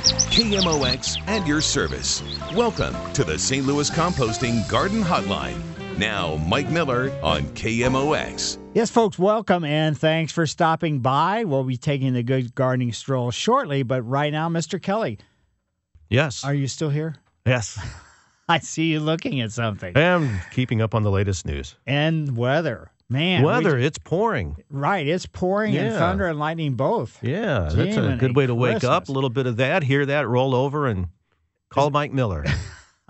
KMOX and your service. Welcome to the St. Louis Composting Garden Hotline. Now, Mike Miller on KMOX. Yes, folks, welcome and thanks for stopping by. We'll be taking the good gardening stroll shortly, but right now, Mr. Kelly, Yes. are you still here? yes. I see you looking at something. I am keeping up on the latest news. And weather. Man. Weather, ju- it's pouring. right. It's pouring and thunder and lightning both. Yeah, that's a good way to wake up. A little bit of that, hear that, roll over, and call Mike Miller.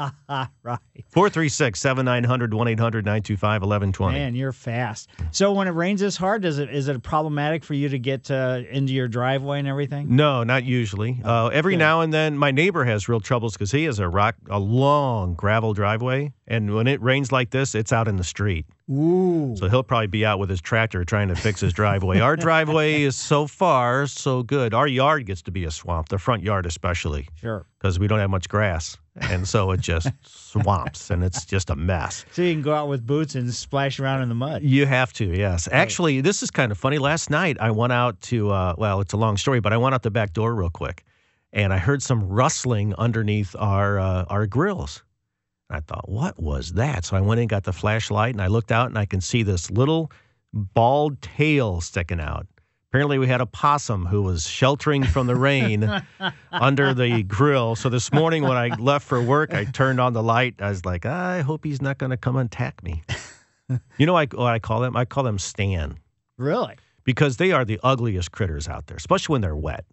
right. 436 7900 1 800 925 1120. Man, you're fast. So when it rains this hard, does it is it problematic for you to get uh, into your driveway and everything? No, not usually. Uh, every good. now and then, my neighbor has real troubles because he has a rock, a long gravel driveway, and when it rains like this, it's out in the street. Ooh. So he'll probably be out with his tractor trying to fix his driveway. Our driveway is so far so good. Our yard gets to be a swamp, the front yard especially, Sure. because we don't have much grass, and so it just swamps and it's just a mess. So you can go out with boots and splash around in the mud. You have to, yes. Actually, this is kind of funny. Last night I went out to, uh, well, it's a long story, but I went out the back door real quick, and I heard some rustling underneath our uh, our grills. I thought, what was that? So I went in, got the flashlight, and I looked out, and I can see this little bald tail sticking out. Apparently, we had a possum who was sheltering from the rain under the grill. So this morning, when I left for work, I turned on the light. I was like, I hope he's not going to come and attack me. You know what I call them? I call them Stan Really? because they are the ugliest critters out there, especially when they're wet,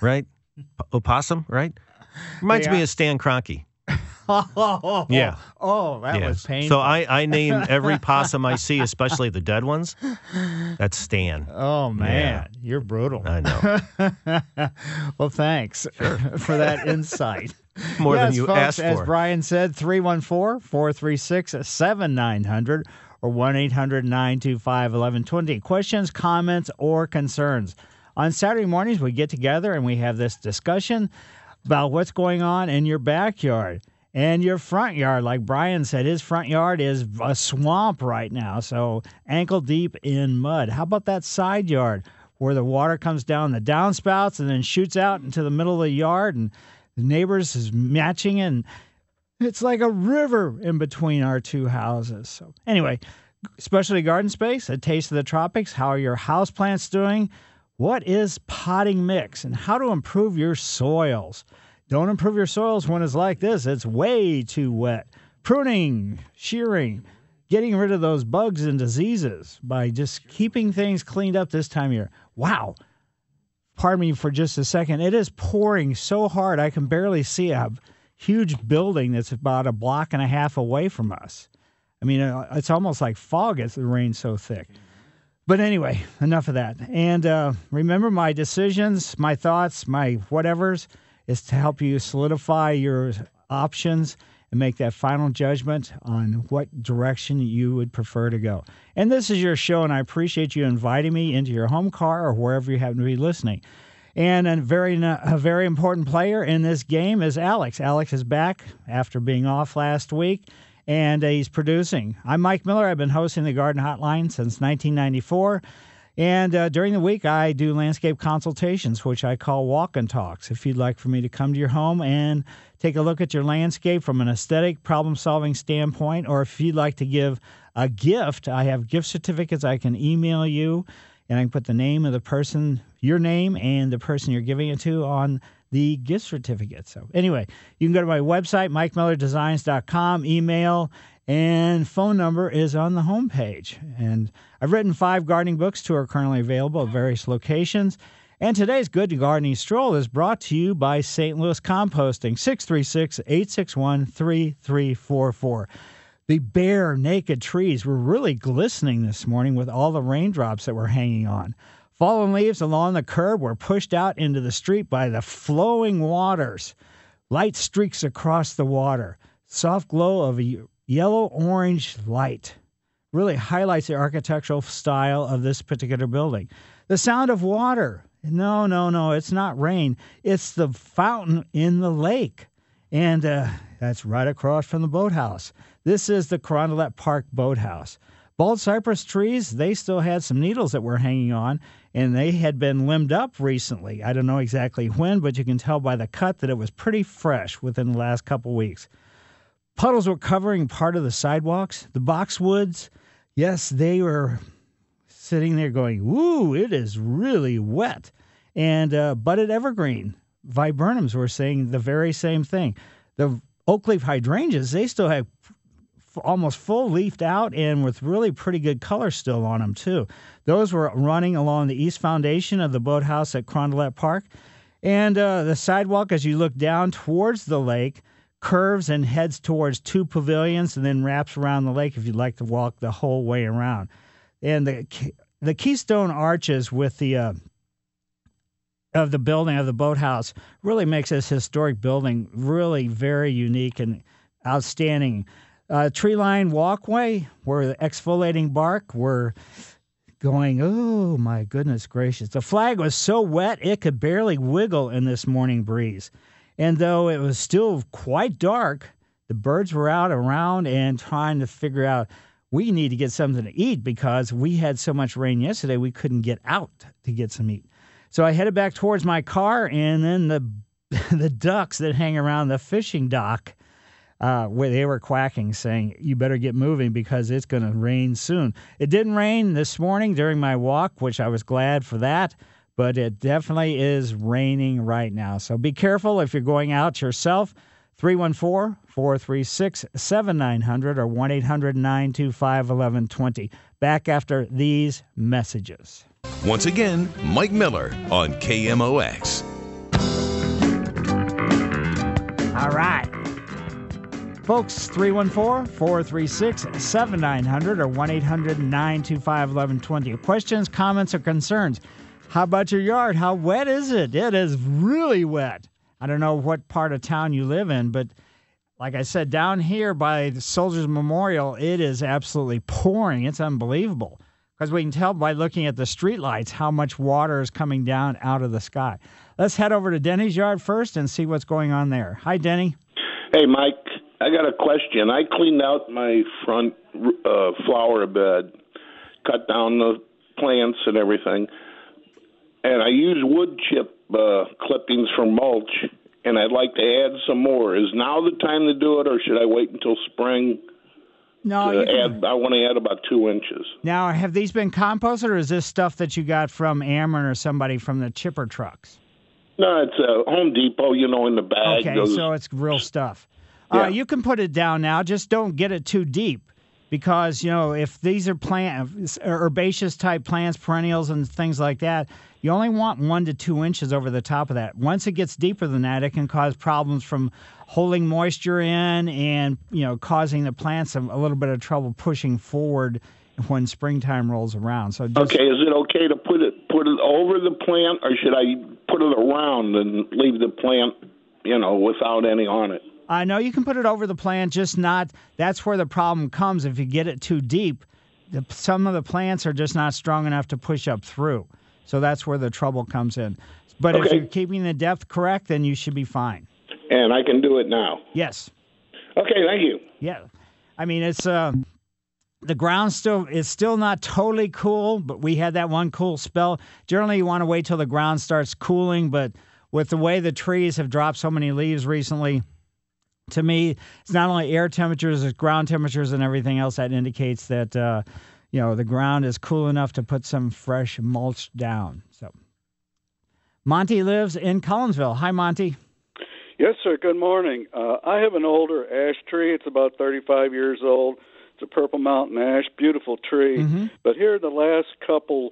right? Opossum, right? Reminds me of Stan Kroenke. Oh, Yeah. Oh, that was painful. So I, I name every possum I see, especially the dead ones. That's Stan. Oh man, you're brutal. I know. well, thanks for that insight. More yes, than you folks, asked As. Brian said, 314 436 7900 or 1 800 925 1120. Questions, comments, or concerns. On Saturday mornings, we get together and we have this discussion about what's going on in your backyard and your front yard. Like Brian said, his front yard is a swamp right now, so ankle deep in mud. How about that side yard where the water comes down the downspouts and then shoots out into the middle of the yard and the neighbors is matching and it's like a river in between our two houses. So anyway, specialty garden space, a taste of the tropics. How are your house plants doing? What is potting mix and how to improve your soils? Don't improve your soils when it's like this. It's way too wet. Pruning, shearing, getting rid of those bugs and diseases by just keeping things cleaned up this time of year. Wow. Pardon me for just a second. It is pouring so hard I can barely see a huge building that's about a block and a half away from us. I mean, uh, it's almost like fog as the rain's so thick. But anyway, enough of that. And uh, remember, my decisions, my thoughts, my whatevers is to help you solidify your options and make that final judgment on what direction you would prefer to go. And this is your show, and I appreciate you inviting me into your home car or wherever you happen to be listening. And a very a very important player in this game is Alex. Alex is back after being off last week, and uh, he's producing. I'm Mike Miller. I've been hosting the Garden Hotline since 1994. And uh, during the week, I do landscape consultations, which I call walk and talks. If you'd like for me to come to your home and take a look at your landscape from an aesthetic, problem solving standpoint, or if you'd like to give a gift, I have gift certificates I can email you, and I can put the name of the person, your name, and the person you're giving it to on the gift certificate. So, anyway, you can go to my website, mikemillerdesigns.com, email, and phone number is on the homepage. And I've written five gardening books, two are currently available at various locations. And today's Good Gardening Stroll is brought to you by St. Louis Composting, 636 861 3344. The bare, naked trees were really glistening this morning with all the raindrops that were hanging on. Fallen leaves along the curb were pushed out into the street by the flowing waters. Light streaks across the water. Soft glow of a yellow orange light really highlights the architectural style of this particular building. The sound of water. No, no, no, it's not rain. It's the fountain in the lake. And uh, that's right across from the boathouse. This is the Carondelet Park Boathouse. Bald cypress trees, they still had some needles that were hanging on, and they had been limbed up recently. I don't know exactly when, but you can tell by the cut that it was pretty fresh within the last couple weeks. Puddles were covering part of the sidewalks. The boxwoods, yes, they were sitting there going, "Woo, it is really wet." And uh, budded evergreen viburnums were saying the very same thing. The oak leaf hydrangeas, they still have almost full leafed out and with really pretty good color still on them too. Those were running along the east foundation of the boathouse at Carondelet Park, and uh, the sidewalk as you look down towards the lake curves and heads towards two pavilions and then wraps around the lake if you'd like to walk the whole way around. And the the keystone arches with the uh, of the building of the boathouse really makes this historic building really very unique and outstanding. Uh, tree line walkway where the exfoliating bark were going, oh my goodness gracious. The flag was so wet it could barely wiggle in this morning breeze. And though it was still quite dark, the birds were out around and trying to figure out we need to get something to eat because we had so much rain yesterday we couldn't get out to get some meat. So I headed back towards my car and then the the ducks that hang around the fishing dock uh, where they were quacking, saying, You better get moving because it's going to rain soon. It didn't rain this morning during my walk, which I was glad for that, but it definitely is raining right now. So be careful if you're going out yourself. 314 436 7900 or 1 800 925 1120. Back after these messages. Once again, Mike Miller on KMOX. All right. Folks, 314 436 7900 or 1 800 925 1120. Questions, comments, or concerns? How about your yard? How wet is it? It is really wet. I don't know what part of town you live in, but like I said, down here by the Soldiers Memorial, it is absolutely pouring. It's unbelievable because we can tell by looking at the streetlights how much water is coming down out of the sky. Let's head over to Denny's yard first and see what's going on there. Hi, Denny. Hey, Mike. I got a question. I cleaned out my front uh, flower bed, cut down the plants and everything, and I use wood chip uh, clippings for mulch. And I'd like to add some more. Is now the time to do it, or should I wait until spring? No, to add, I want to add about two inches. now have these been composted, or is this stuff that you got from Ameren or somebody from the chipper trucks? No, it's a Home Depot, you know, in the bag. Okay, Those- so it's real stuff. Uh, you can put it down now. Just don't get it too deep, because you know if these are plant herbaceous type plants, perennials, and things like that, you only want one to two inches over the top of that. Once it gets deeper than that, it can cause problems from holding moisture in and you know causing the plants a, a little bit of trouble pushing forward when springtime rolls around. So just, Okay, is it okay to put it put it over the plant, or should I put it around and leave the plant, you know, without any on it? I know you can put it over the plant, just not. That's where the problem comes. If you get it too deep, the, some of the plants are just not strong enough to push up through. So that's where the trouble comes in. But if you're keeping the depth correct, then you should be fine. And I can do it now. Yes. Okay, thank you. Yeah. I mean, it's uh, the ground still is still not totally cool, but we had that one cool spell. Generally, you want to wait till the ground starts cooling, but with the way the trees have dropped so many leaves recently, to me, it's not only air temperatures, it's ground temperatures and everything else that indicates that uh, you know the ground is cool enough to put some fresh mulch down. So, Monty lives in Collinsville. Hi, Monty. Yes, sir. Good morning. Uh, I have an older ash tree. It's about 35 years old. It's a purple mountain ash, beautiful tree. Mm-hmm. But here, in the last couple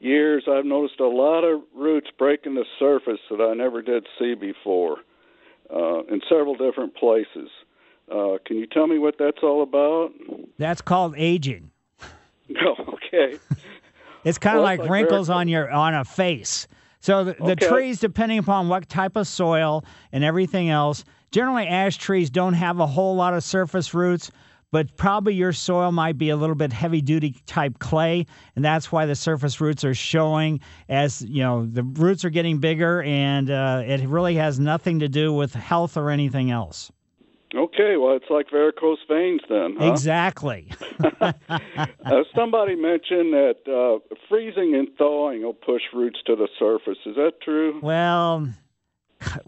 years, I've noticed a lot of roots breaking the surface that I never did see before uh, in several different places. Uh, can you tell me what that's all about? That's called aging. No, okay. It's kind of Well, like like wrinkles very- on your on a face. So the, the Okay. trees, depending upon what type of soil and everything else, generally ash trees don't have a whole lot of surface roots, but probably your soil might be a little bit heavy duty type clay, and that's why the surface roots are showing as you know the roots are getting bigger, and uh, it really has nothing to do with health or anything else. Okay, well, it's like varicose veins then, huh? Exactly. Uh, somebody mentioned that uh, freezing and thawing will push roots to the surface. Is that true? Well,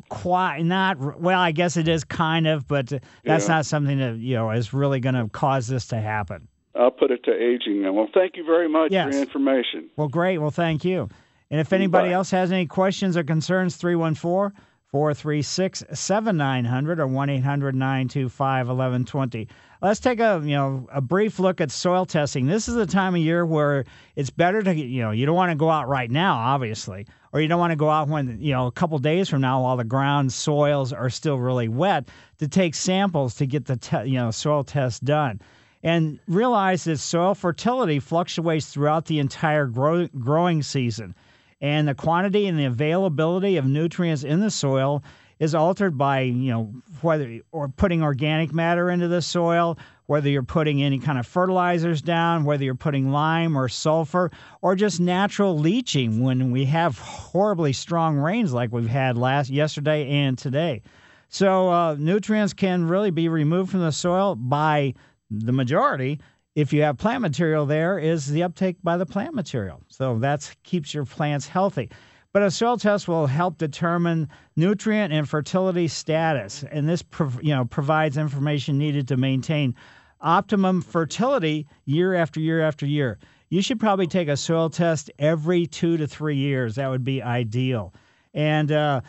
quite not. Well, I guess it is kind of, but that's Yeah. not something that you know is really going to cause this to happen. I'll put it to aging then. Well, thank you very much Yes. for your information. Well, great. Well, thank you. And if anybody Bye. else has any questions or concerns, 314 436 7900 or 1 800 925 1120. Let's take a you know a brief look at soil testing. This is the time of year where it's better to you know you don't want to go out right now, obviously, or you don't want to go out when you know a couple days from now while the ground soils are still really wet to take samples to get the te- you know soil test done and realize that soil fertility fluctuates throughout the entire grow- growing season. And the quantity and the availability of nutrients in the soil is altered by, you know, whether or putting organic matter into the soil, whether you're putting any kind of fertilizers down, whether you're putting lime or sulfur, or just natural leaching when we have horribly strong rains like we've had last yesterday and today. So uh, nutrients can really be removed from the soil by the majority. If you have plant material there, is the uptake by the plant material. So that keeps your plants healthy. But a soil test will help determine nutrient and fertility status, and this you know provides information needed to maintain optimum fertility year after year after year. You should probably take a soil test every two to three years. That would be ideal. And uh,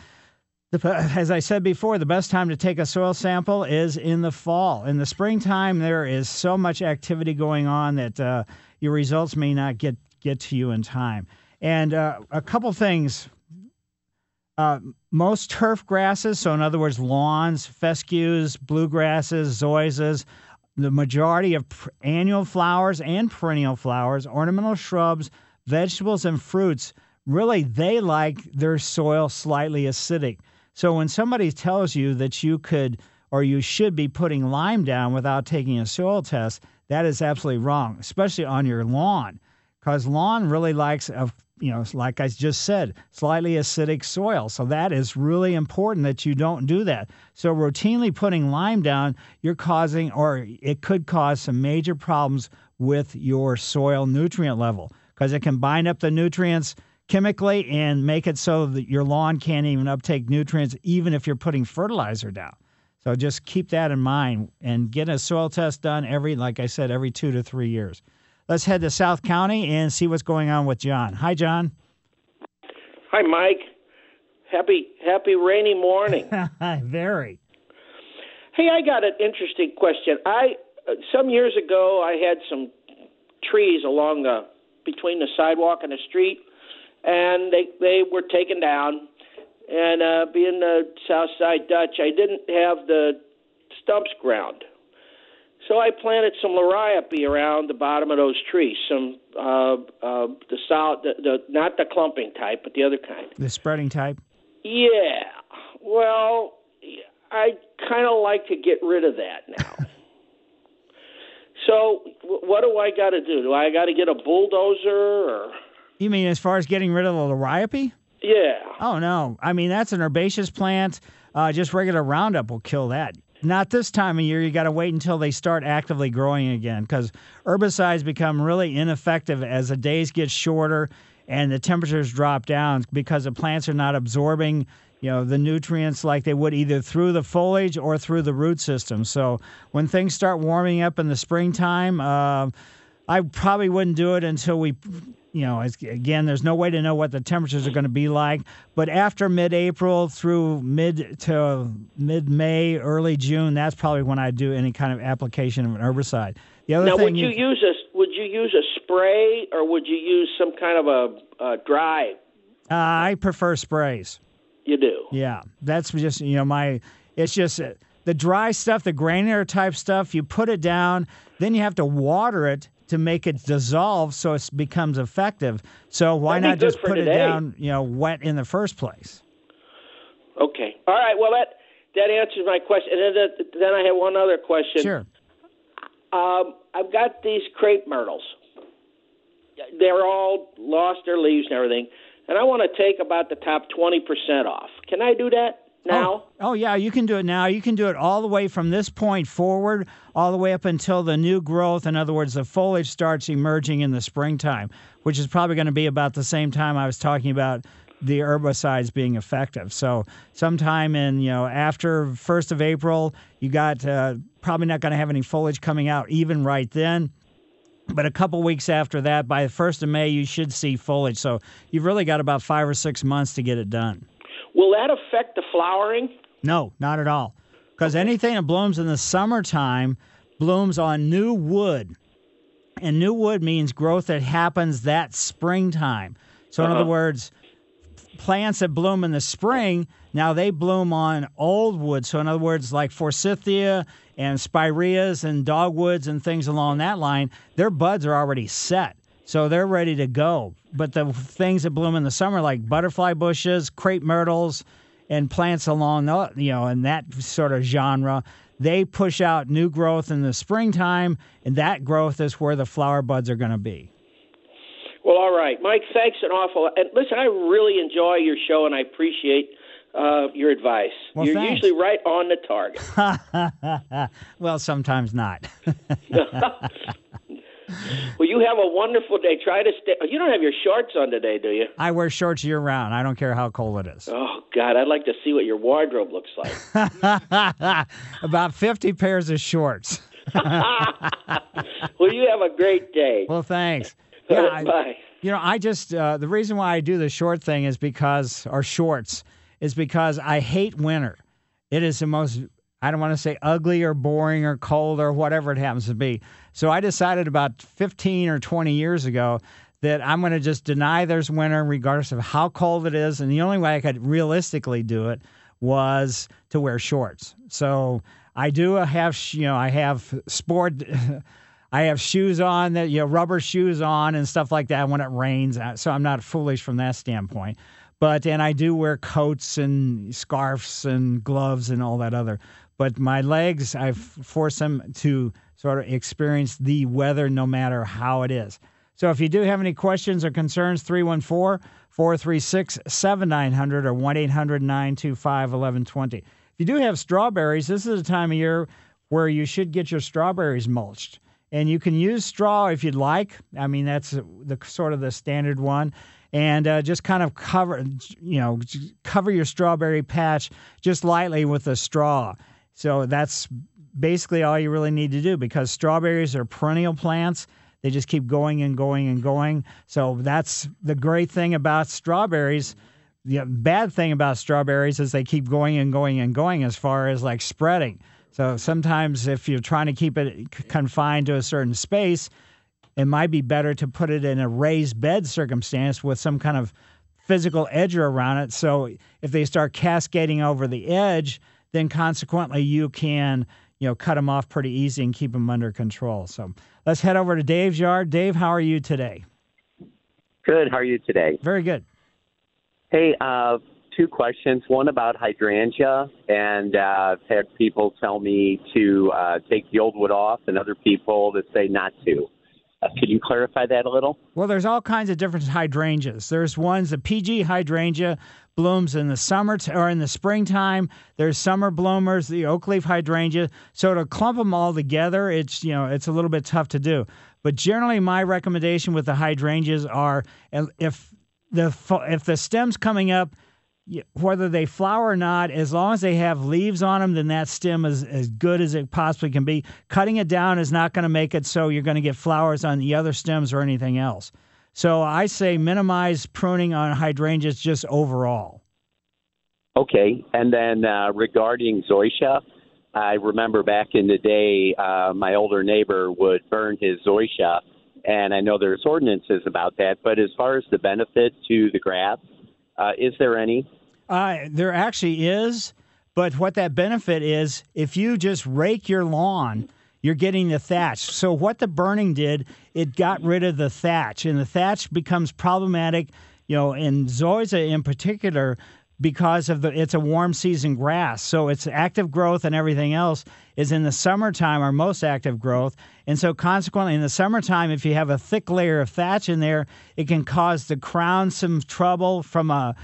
as I said before, the best time to take a soil sample is in the fall. In the springtime, there is so much activity going on that uh, your results may not get get to you in time. And uh, a couple things. Uh, most turf grasses, so in other words, lawns, fescues, bluegrasses, zoysias, the majority of annual flowers and perennial flowers, ornamental shrubs, vegetables, and fruits, really they like their soil slightly acidic. So when somebody tells you that you could or you should be putting lime down without taking a soil test, that is absolutely wrong, especially on your lawn, because lawn really likes a you know, like I just said, slightly acidic soil. So that is really important that you don't do that. So routinely putting lime down, you're causing or it could cause some major problems with your soil nutrient level because it can bind up the nutrients chemically and make it so that your lawn can't even uptake nutrients even if you're putting fertilizer down. So just keep that in mind and get a soil test done every like I said every 2 to 3 years. Let's head to South County and see what's going on with John. Hi John. Hi, Mike. Happy happy rainy morning. Very. hey, I got an interesting question. I some years ago I had some trees along the between the sidewalk and the street, and they they were taken down. And uh, being the South Side Dutch, I didn't have the stumps ground. So I planted some liriope around the bottom of those trees. Some uh, uh, the solid, the, the not the clumping type, but the other kind. The spreading type. Yeah. Well, I kind of like to get rid of that now. so, w- what do I got to do? Do I got to get a bulldozer or? You mean as far as getting rid of the liriope? Yeah. Oh no. I mean that's an herbaceous plant. Uh, just regular Roundup will kill that. Not this time of year. You got to wait until they start actively growing again because herbicides become really ineffective as the days get shorter and the temperatures drop down because the plants are not absorbing you know the nutrients like they would either through the foliage or through the root system. So when things start warming up in the springtime, uh, I probably wouldn't do it until we, you know, again, there's no way to know what the temperatures are going to be like. But after mid-April through mid to mid-May, early June, that's probably when I do any kind of application of an herbicide. The other Now, thing would you use a would you use a spray or would you use some kind of a, a dry? uh, I prefer sprays. You do. Yeah, that's just you know my. It's just uh, the dry stuff, the granular type stuff. You put it down, then you have to water it to make it dissolve so it becomes effective. So why not just put it down, you know, wet in the first place? Okay. All right. Well, that that answers my question. And then, then I have one other question. Sure. Um, I've got these crepe myrtles. They're all lost their leaves and everything, and I want to take about the top twenty percent off. Can I do that now? Oh, oh, yeah, you can do it now. You can do it all the way from this point forward, all the way up until the new growth. In other words, the foliage starts emerging in the springtime, which is probably going to be about the same time I was talking about the herbicides being effective. So sometime in you know after first of April, you got uh, probably not going to have any foliage coming out even right then. But a couple weeks after that, by the first of May, you should see foliage. So you've really got about five or six months to get it done. Will that affect the flowering? No, not at all. Because anything that blooms in the summertime blooms on new wood. And new wood means growth that happens that springtime. So, in other uh-huh. words, plants that bloom in the spring, now they bloom on old wood. So, in other words, like forsythia and spireas and dogwoods and things along that line, their buds are already set. So they're ready to go. But the things that bloom in the summer, like butterfly bushes, crepe myrtles, and plants along the, you know, in that sort of genre, they push out new growth in the springtime, and that growth is where the flower buds are going to be. Well, all right, Mike. Thanks an awful. lot. And listen, I really enjoy your show, and I appreciate uh, your advice. Well, You're thanks. usually right on the target. well, sometimes not. well, you have a wonderful day. Try to stay. You don't have your shorts on today, do you? I wear shorts year round. I don't care how cold it is. Oh God, I'd like to see what your wardrobe looks like. About 50 pairs of shorts. well, you have a great day. Well, thanks. Yeah, I- Bye. You know, I just uh, the reason why I do the short thing is because or shorts is because I hate winter. It is the most I don't want to say ugly or boring or cold or whatever it happens to be. So I decided about 15 or 20 years ago that I'm going to just deny there's winter regardless of how cold it is and the only way I could realistically do it was to wear shorts. So I do have you know I have sport I have shoes on that you know rubber shoes on and stuff like that when it rains. uh, So I'm not foolish from that standpoint. But and I do wear coats and scarves and gloves and all that other. But my legs, I've forced them to sort of experience the weather no matter how it is. So if you do have any questions or concerns, 314 436 7900 or 1 800 925 1120. If you do have strawberries, this is a time of year where you should get your strawberries mulched. And you can use straw if you'd like. I mean, that's the sort of the standard one. And uh, just kind of cover, you know, cover your strawberry patch just lightly with a straw. So that's basically all you really need to do because strawberries are perennial plants. They just keep going and going and going. So that's the great thing about strawberries. The bad thing about strawberries is they keep going and going and going as far as like spreading. So sometimes if you're trying to keep it confined to a certain space, it might be better to put it in a raised bed circumstance with some kind of physical edger around it. So if they start cascading over the edge, then consequently you can you know cut them off pretty easy and keep them under control. So let's head over to Dave's yard. Dave, how are you today? Good. How are you today? Very good. Hey, uh, two questions. One about hydrangea, and uh, I've had people tell me to uh, take the old wood off, and other people that say not to. Uh, could you clarify that a little? Well, there's all kinds of different hydrangeas. There's ones the PG hydrangea blooms in the summer t- or in the springtime. There's summer bloomers, the oak leaf hydrangea. So to clump them all together, it's you know it's a little bit tough to do. But generally, my recommendation with the hydrangeas are if the if the stem's coming up whether they flower or not, as long as they have leaves on them, then that stem is as good as it possibly can be. Cutting it down is not going to make it so you're going to get flowers on the other stems or anything else. So I say minimize pruning on hydrangeas just overall. Okay. And then uh, regarding zoysia, I remember back in the day, uh, my older neighbor would burn his zoysia, and I know there's ordinances about that. But as far as the benefit to the grass, uh, is there any? Uh, there actually is, but what that benefit is, if you just rake your lawn, you're getting the thatch. So what the burning did, it got rid of the thatch, and the thatch becomes problematic. You know, in zoysia in particular, because of the it's a warm season grass, so its active growth and everything else is in the summertime our most active growth, and so consequently in the summertime, if you have a thick layer of thatch in there, it can cause the crown some trouble from a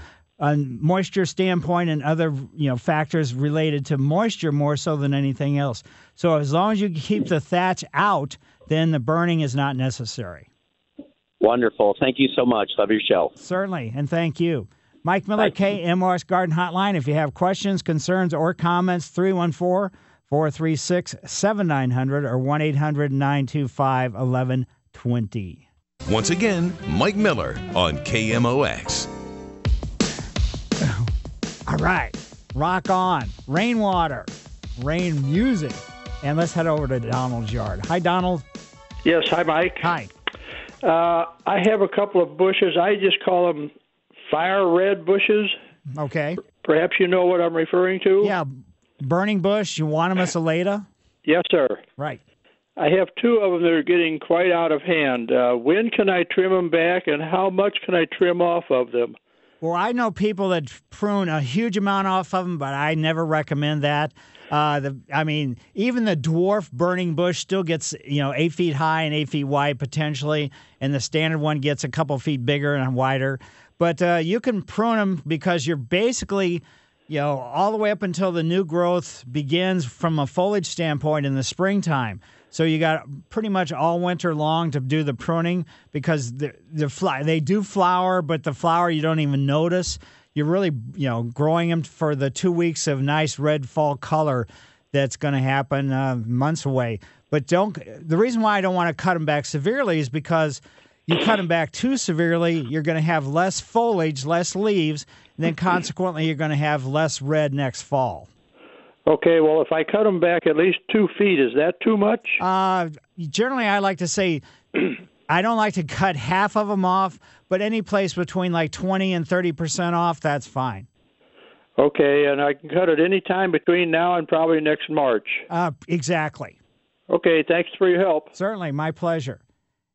a moisture standpoint and other you know factors related to moisture more so than anything else. So as long as you keep the thatch out, then the burning is not necessary. Wonderful. Thank you so much. Love your show. Certainly, and thank you. Mike Miller, KMOX Garden Hotline. If you have questions, concerns, or comments, 314 436 7900 or 1 800 925 1120. Once again, Mike Miller on KMOX. All right, rock on. Rainwater, rain music. And let's head over to Donald's yard. Hi, Donald. Yes, hi, Mike. Hi. Uh, I have a couple of bushes. I just call them fire red bushes. Okay. Perhaps you know what I'm referring to? Yeah, burning bush, Euonymus alata. Yes, sir. Right. I have two of them that are getting quite out of hand. Uh, when can I trim them back, and how much can I trim off of them? Well, I know people that prune a huge amount off of them, but I never recommend that. Uh, the, I mean, even the dwarf burning bush still gets, you know, eight feet high and eight feet wide potentially, and the standard one gets a couple feet bigger and wider. But uh, you can prune them because you're basically, you know, all the way up until the new growth begins from a foliage standpoint in the springtime. So you got pretty much all winter long to do the pruning because the the fly, they do flower, but the flower you don't even notice. You're really you know growing them for the two weeks of nice red fall color that's going to happen uh, months away. But don't. The reason why I don't want to cut them back severely is because you cut them back too severely, you're going to have less foliage, less leaves, and then consequently you're going to have less red next fall. Okay, well, if I cut them back at least two feet, is that too much? Uh, generally, I like to say I don't like to cut half of them off, but any place between like 20 and 30% off, that's fine. Okay, and I can cut it any time between now and probably next March. Uh, exactly. Okay, thanks for your help. Certainly, my pleasure.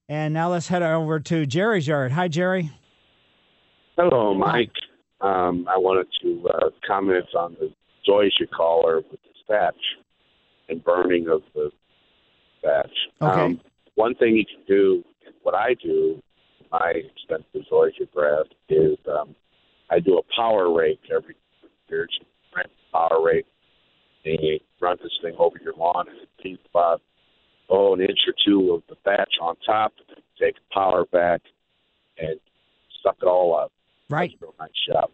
And now let's head over to Jerry's yard. Hi, Jerry. Hello, Mike. Um, I wanted to uh, comment on the zoysia caller with the thatch and burning of the thatch. Okay. Um, one thing you can do, what I do, my expensive zoysia grass, is um, I do a power rake every year. Power rake, and you run this thing over your lawn, and it leaves about oh an inch or two of the thatch on top. Take power back and suck it all up. Right. That's a nice job.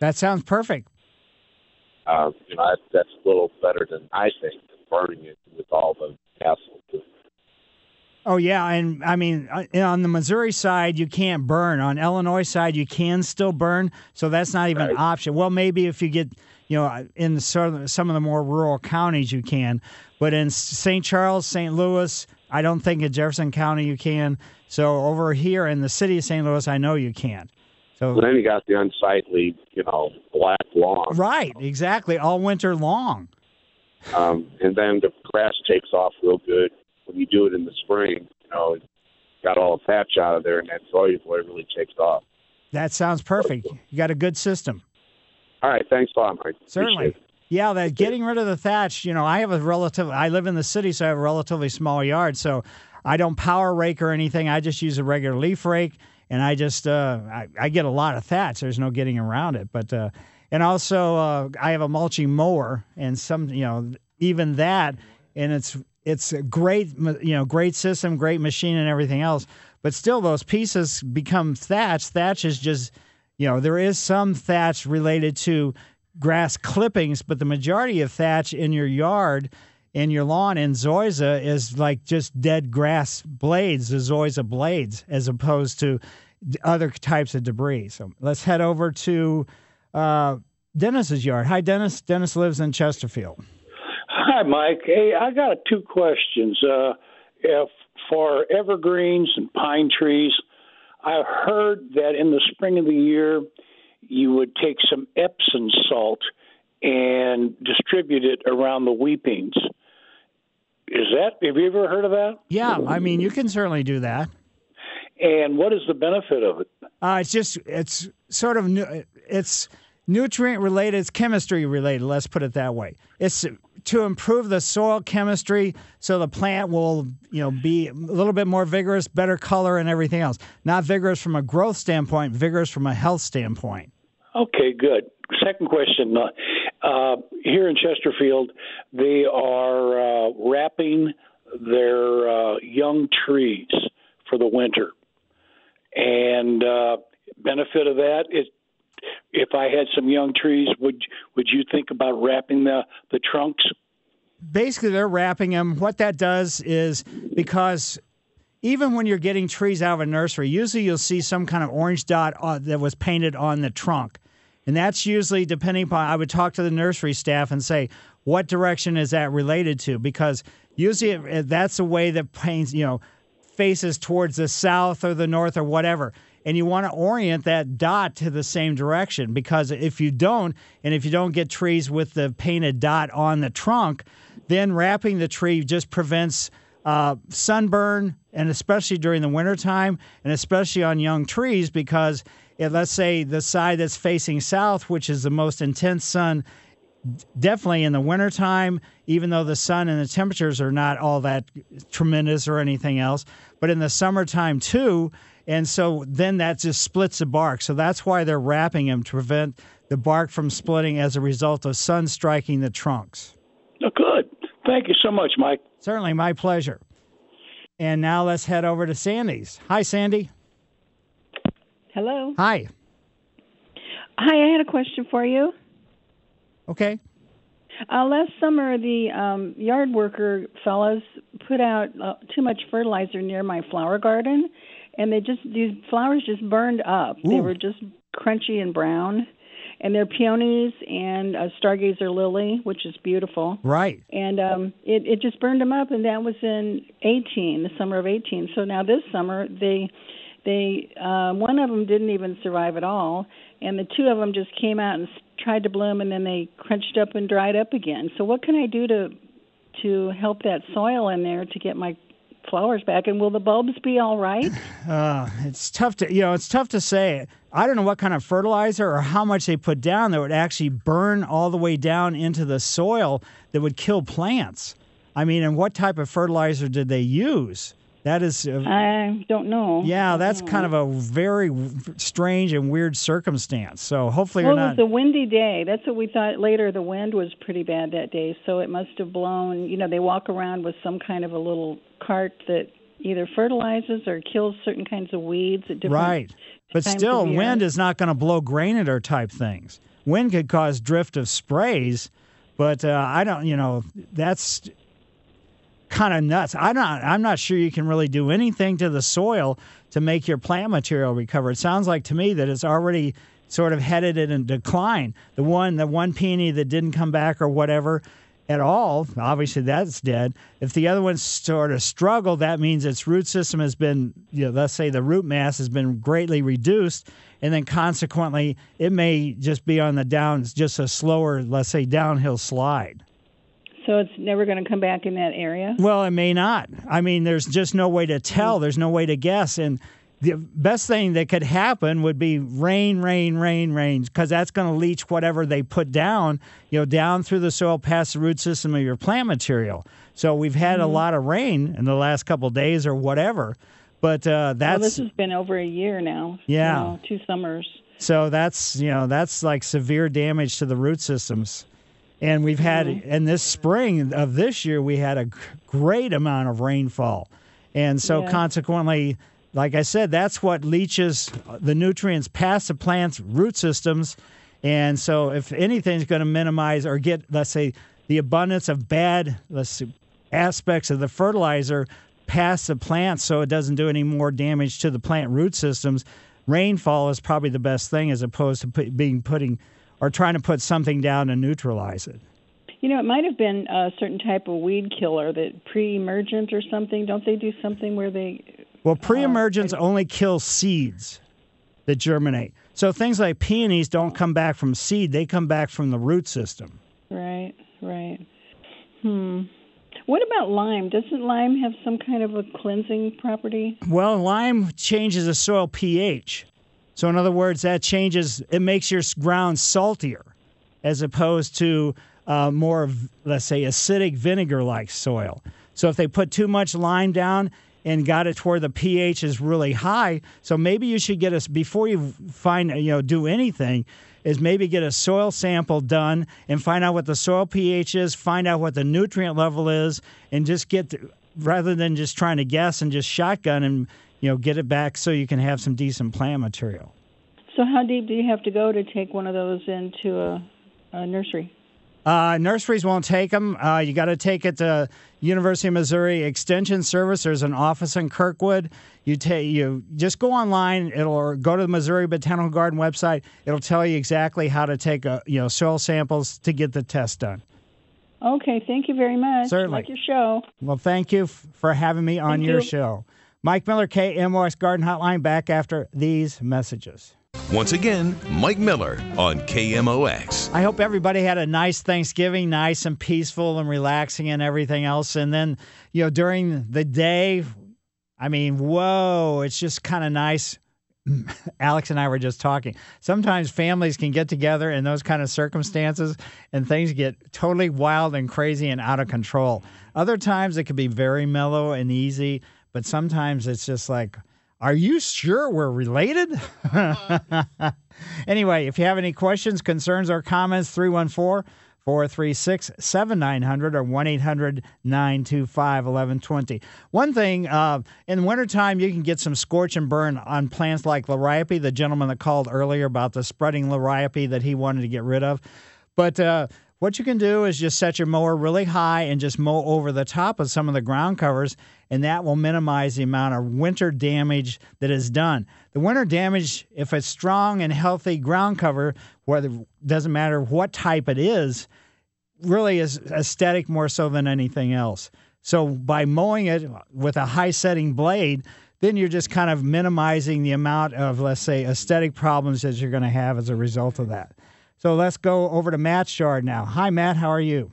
That sounds perfect. Um, you know, that, that's a little better than I think than burning it with all the hassle. Oh yeah, and I mean uh, on the Missouri side you can't burn. On Illinois side you can still burn, so that's not even an option. Well, maybe if you get you know in the some of the more rural counties you can, but in St. Charles, St. Louis, I don't think in Jefferson County you can. So over here in the city of St. Louis, I know you can. So Well, then you got the unsightly, you know, black lawn. right, exactly, all winter long. Um, and then the grass takes off real good when you do it in the spring. You know, got all the thatch out of there, and that boy really takes off. That sounds perfect. You got a good system. All right, thanks a lot, Mike. Certainly. Yeah, that getting rid of the thatch, you know, I have a relative I live in the city, so I have a relatively small yard, so I don't power rake or anything. I just use a regular leaf rake and I just uh I, I get a lot of thatch. There's no getting around it. But uh and also uh I have a mulching mower and some you know, even that and it's it's a great you know, great system, great machine and everything else. But still those pieces become thatch. Thatch is just you know, there is some thatch related to grass clippings, but the majority of thatch in your yard, in your lawn in Zoysia is like just dead grass blades, the Zoysia blades, as opposed to other types of debris. So let's head over to uh, Dennis's yard. Hi, Dennis. Dennis lives in Chesterfield. Hi, Mike. Hey, I got two questions. Uh, if for evergreens and pine trees, I heard that in the spring of the year, you would take some Epsom salt and distribute it around the weepings. Is that? Have you ever heard of that? Yeah, I mean, you can certainly do that. And what is the benefit of it? Uh, it's just it's sort of it's nutrient related, it's chemistry related. Let's put it that way. It's to improve the soil chemistry so the plant will you know be a little bit more vigorous, better color, and everything else. Not vigorous from a growth standpoint, vigorous from a health standpoint. Okay, good. Second question. Uh, uh, here in Chesterfield, they are uh, wrapping their uh, young trees for the winter. And uh, benefit of that is, if I had some young trees, would would you think about wrapping the the trunks? Basically, they're wrapping them. What that does is because even when you're getting trees out of a nursery, usually you'll see some kind of orange dot uh, that was painted on the trunk. And that's usually depending upon, I would talk to the nursery staff and say, what direction is that related to? Because usually it, that's the way that paints, you know, faces towards the south or the north or whatever. And you want to orient that dot to the same direction because if you don't, and if you don't get trees with the painted dot on the trunk, then wrapping the tree just prevents uh, sunburn, and especially during the wintertime, and especially on young trees because let's say the side that's facing south, which is the most intense sun, definitely in the wintertime, even though the sun and the temperatures are not all that tremendous or anything else, but in the summertime too. And so then that just splits the bark. So that's why they're wrapping them to prevent the bark from splitting as a result of sun striking the trunks. Oh, good. Thank you so much, Mike. Certainly, my pleasure. And now let's head over to Sandy's. Hi, Sandy. Hello. Hi. Hi, I had a question for you. Okay. Uh, last summer, the um, yard worker fellows put out uh, too much fertilizer near my flower garden, and they just these flowers just burned up. Ooh. They were just crunchy and brown, and they're peonies and a stargazer lily, which is beautiful. Right. And um, it it just burned them up, and that was in 18, the summer of 18. So now this summer they they uh, one of them didn't even survive at all, and the two of them just came out and tried to bloom, and then they crunched up and dried up again. So what can I do to to help that soil in there to get my flowers back? And will the bulbs be all right? Uh, it's tough to you know it's tough to say. I don't know what kind of fertilizer or how much they put down that would actually burn all the way down into the soil that would kill plants. I mean, and what type of fertilizer did they use? That is, uh, I don't know. yeah, that's kind of a very strange and weird circumstance. So hopefully well, you're it was a windy day. That's what we thought. Later, the wind was pretty bad that day, so it must have blown. You know, they walk around with some kind of a little cart that either fertilizes or kills certain kinds of weeds at different Right. But still, wind is not going to blow granitor type things. Wind could cause drift of sprays, but uh, I don't, you know, that's kind of nuts. I'm not, I'm not sure you can really do anything to the soil to make your plant material recover. It sounds like to me that it's already sort of headed in a decline. The one, the one peony that didn't come back or whatever at all, obviously that's dead. If the other ones sort of struggle, that means its root system has been, you know, let's say the root mass has been greatly reduced, and then consequently it may just be on the down, just a slower, let's say, downhill slide. So it's never going to come back in that area. Well, it may not. I mean, there's just no way to tell. There's no way to guess. And the best thing that could happen would be rain, rain, rain, rain, because that's going to leach whatever they put down, you know, down through the soil past the root system of your plant material. So we've had a Mhm. lot of rain in the last couple of days or whatever, but uh, well, that's this has been over a year now. Yeah. you know, two summers. so that's you know that's like severe damage to the root systems. And we've had in this spring of this year we had a great amount of rainfall. And so Yeah. consequently like I said that's what leaches uh, the nutrients past the plant's root systems. And so if anything's going to minimize or get let's say the abundance of bad let's see, aspects of the fertilizer past the plant so it doesn't do any more damage to the plant root systems, rainfall is probably the best thing as opposed to put, being putting or trying to put something down to neutralize it. You know, it might have been a certain type of weed killer that pre-emergent or something. Don't they do something where they? Well, pre-emergence only kills seeds that germinate. So things like peonies don't come back from seed; they come back from the root system. Right, right. Hmm. What about lime? Doesn't lime have some kind of a cleansing property? Well, lime changes the soil pH. So, in other words, that changes, it makes your ground saltier as opposed to uh, more, let's say, acidic vinegar like soil. So, if they put too much lime down and got it to where the pH is really high, so maybe you should get us, before you find, you know, do anything, is maybe get a soil sample done and find out what the soil pH is, find out what the nutrient level is, and just get, the, rather than just trying to guess and just shotgun and, you know, get it back so you can have some decent plant material. So how deep do you have to go to take one of those into a, a nursery? Uh, nurseries won't take them. Uh, you got to take it to University of Missouri Extension Service. There's an office in Kirkwood. You take you just go online. It'll or go to the Missouri Botanical Garden website. It'll tell you exactly how to take a you know soil samples to get the test done. Okay, thank you very much. Certainly. Like your show. Well, thank you f- for having me on Thank your you. show. Mike Miller, KMOX Garden Hotline, back after these messages. Once again, Mike Miller on KMOX. I hope everybody had a nice Thanksgiving, nice and peaceful and relaxing and everything else. And then, you know, during the day, I mean, whoa, it's just kind of nice. Alex and I were just talking. Sometimes families can get together in those kind of circumstances and things get totally wild and crazy and out of control. Other times it can be very mellow and easy, but sometimes it's just like, are you sure we're related? anyway, if you have any questions, concerns, or comments, 314 436 7900 or 1 800 925 1120. One thing, uh, in wintertime, you can get some scorch and burn on plants like liriope, the gentleman that called earlier about the spreading liriope that he wanted to get rid of. But uh, what you can do is just set your mower really high and just mow over the top of some of the ground covers, and that will minimize the amount of winter damage that is done. The winter damage, if it's strong and healthy ground cover, whether doesn't matter what type it is, really is aesthetic more so than anything else. So by mowing it with a high setting blade, then you're just kind of minimizing the amount of, let's say, aesthetic problems that you're going to have as a result of that. So let's go over to Matt Shard now. Hi, Matt. How are you?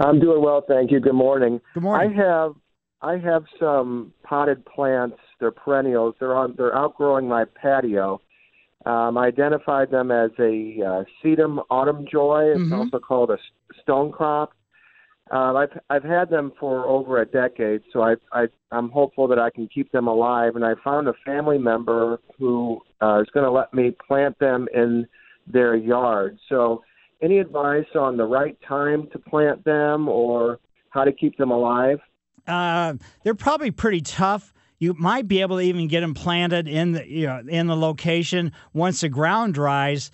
I'm doing well, thank you. Good morning. Good morning. I have I have some potted plants. They're perennials. They're on. They're outgrowing my patio. Um, I identified them as a uh, sedum autumn joy. It's Mhm. also called a stone crop. Um, I've I've had them for over a decade, so I, I I'm hopeful that I can keep them alive. And I found a family member who uh, is going to let me plant them in their yard. So, any advice on the right time to plant them or how to keep them alive? Uh, they're probably pretty tough. You might be able to even get them planted in the you know, in the location once the ground dries,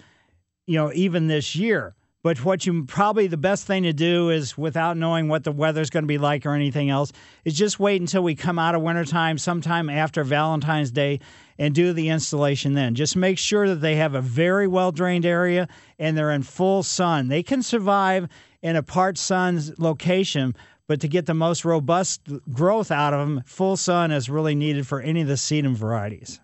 you know, even this year. But what you probably the best thing to do is, without knowing what the weather's going to be like or anything else, is just wait until we come out of wintertime, sometime after Valentine's Day, and do the installation then. Just make sure that they have a very well drained area and they're in full sun. They can survive in a part sun location, but to get the most robust growth out of them, full sun is really needed for any of the sedum varieties.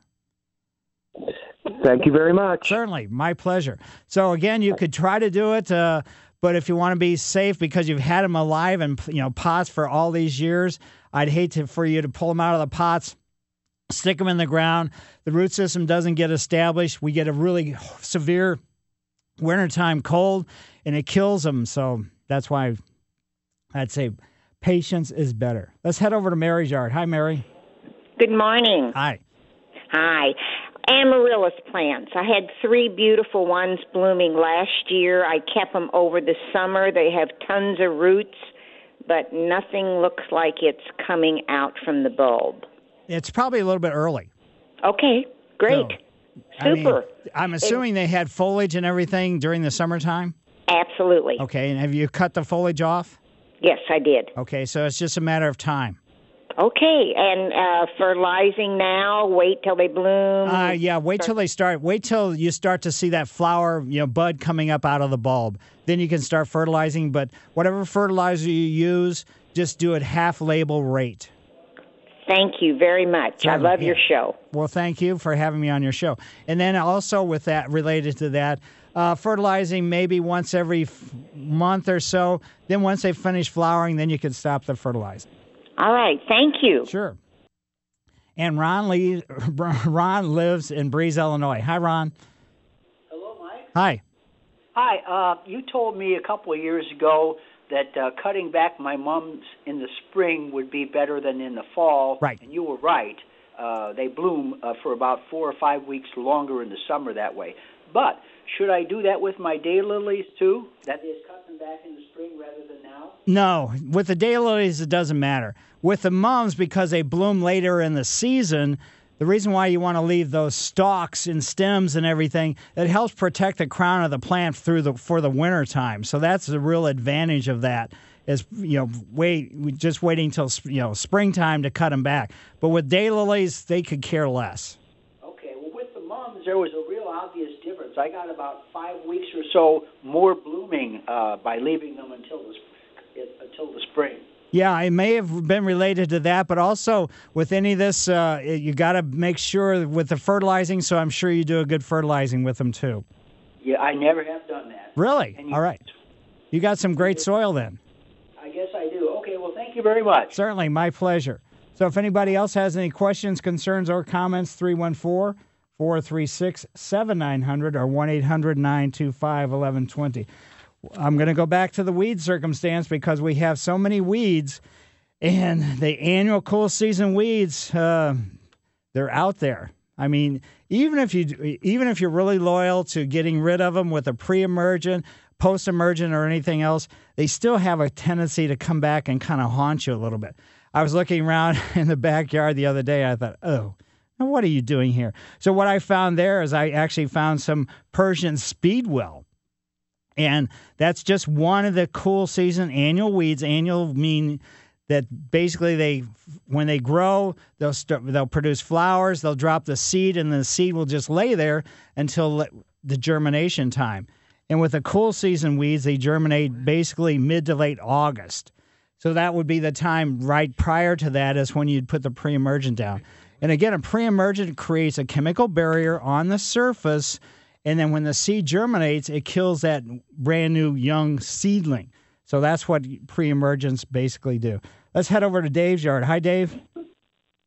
Thank you very much. Certainly, my pleasure. So again, you could try to do it, uh, but if you want to be safe because you've had them alive and you know pots for all these years, I'd hate to for you to pull them out of the pots, stick them in the ground. The root system doesn't get established. We get a really severe wintertime cold, and it kills them. So that's why I'd say patience is better. Let's head over to Mary's yard. Hi, Mary. Good morning. Hi. Hi. Amaryllis plants. I had three beautiful ones blooming last year. I kept them over the summer. They have tons of roots, but nothing looks like it's coming out from the bulb. It's probably a little bit early. Okay, great. I mean, Super. I'm assuming they had foliage and everything during the summertime. Absolutely. Okay, and have you cut the foliage off? Yes, I did. Okay, so it's just a matter of time. Okay, and uh, fertilizing now. Wait till they bloom. Uh, yeah, wait till they start. Wait till you start to see that flower, you know, bud coming up out of the bulb. Then you can start fertilizing. But whatever fertilizer you use, just do it half label rate. Thank you very much. I love your show. Well, thank you for having me on your show. And then also with that, related to that, uh, fertilizing maybe once every f- month or so. Then once they finish flowering, then you can stop the fertilizing. All right. Thank you. Sure. And Ron Lee, Ron lives in Breese, Illinois. Hi, Ron. Hello, Mike. Hi. Hi. Uh, you told me a couple of years ago that uh, cutting back my mums in the spring would be better than in the fall. Right. And you were right. Uh, they bloom uh, for about four or five weeks longer in the summer that way. But should I do that with my daylilies too? That is, cut them back in the spring rather than now? No, with the daylilies, it doesn't matter. With the mums, because they bloom later in the season, the reason why you want to leave those stalks and stems and everything, it helps protect the crown of the plant through the for the winter time. So that's the real advantage of that is you know wait just waiting until you know springtime to cut them back. But with daylilies, they could care less. Okay. Well, with the mums, there was a I got about five weeks or so more blooming uh, by leaving them until the until the spring. Yeah, it may have been related to that, but also with any of this, uh, you got to make sure with the fertilizing. So I'm sure you do a good fertilizing with them too. Yeah, I never have done that. Really? All right. You got some great soil then. I guess I do. Okay. Well, thank you very much. Certainly, my pleasure. So if anybody else has any questions, concerns, or comments, 314 436 7900 or 1 800 925 1120. I'm going to go back to the weed circumstance because we have so many weeds, and the annual cool season weeds, uh, they're out there. I mean, even if you even if you're really loyal to getting rid of them with a pre-emergent, post-emergent, or anything else, they still have a tendency to come back and kind of haunt you a little bit. I was looking around in the backyard the other day. I thought, oh, now what are you doing here? So what I found there is I actually found some Persian speedwell. And that's just one of the cool season annual weeds. Annual mean that basically they when they grow they'll start, they'll produce flowers they'll drop the seed and the seed will just lay there until the germination time and with the cool season weeds they germinate basically mid to late august so that would be the time right prior to that is when you'd put the pre-emergent down and again a pre-emergent creates a chemical barrier on the surface and then when the seed germinates it kills that brand new young seedling so that's what pre-emergents basically do. Let's head over to Dave's yard. Hi, Dave.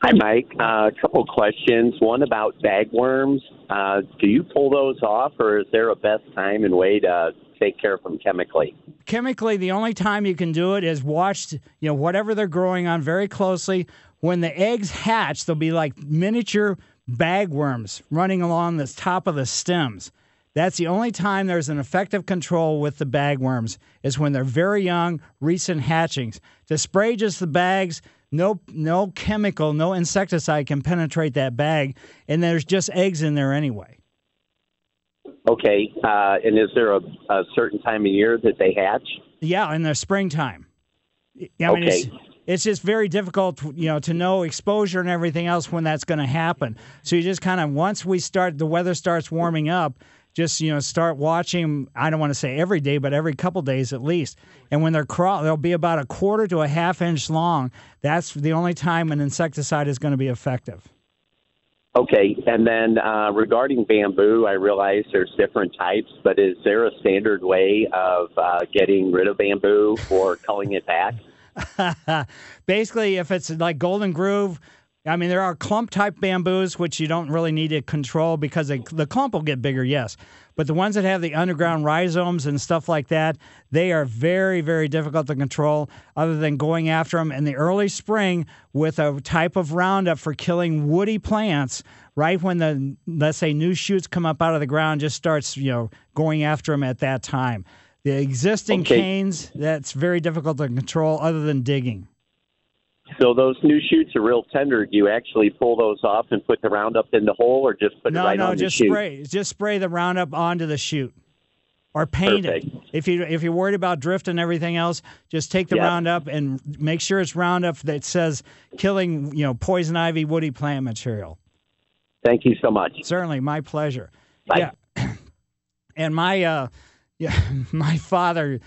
Hi, Mike. A uh, couple questions. One about bagworms. Uh, do you pull those off, or is there a best time and way to take care of them chemically? Chemically, the only time you can do it is watch, you know, whatever they're growing on very closely. When the eggs hatch, they'll be like miniature bagworms running along the top of the stems. That's the only time there's an effective control with the bagworms is when they're very young, recent hatchings. To spray just the bags, no no chemical, no insecticide can penetrate that bag, and there's just eggs in there anyway. Okay, uh, and is there a, a, certain time of year that they hatch? Yeah, in the springtime. I mean, okay. It's, just very difficult, you know, to know exposure and everything else when that's going to happen. So you just kind of once we start, the weather starts warming up just you know start watching i don't want to say every day but every couple days at least. And when they're crawl they'll be about a quarter to a half inch long. That's the only time an insecticide is going to be effective. Okay and then uh, regarding bamboo i realize there's different types but is there a standard way of uh, getting rid of bamboo or culling it back basically if it's like golden groove I mean, there are clump type bamboos, which you don't really need to control because they, the clump will get bigger, yes. But the ones that have the underground rhizomes and stuff like that, they are very, very difficult to control other than going after them in the early spring with a type of Roundup for killing woody plants. Right when the, let's say, new shoots come up out of the ground, just starts, you know, going after them at that time. The existing okay. canes, that's very difficult to control other than digging. So those new shoots are real tender. Do you actually pull those off and put the Roundup in the hole, or just put no, it right no, on just the shoot? No, no, just spray. Just spray the Roundup onto the shoot, or paint Perfect. it. If you if you're worried about drift and everything else, just take the Yep. Roundup and make sure it's Roundup that says killing you know poison ivy, woody plant material. Thank you so much. Certainly, my pleasure. Bye. Yeah, and my uh, yeah, my father.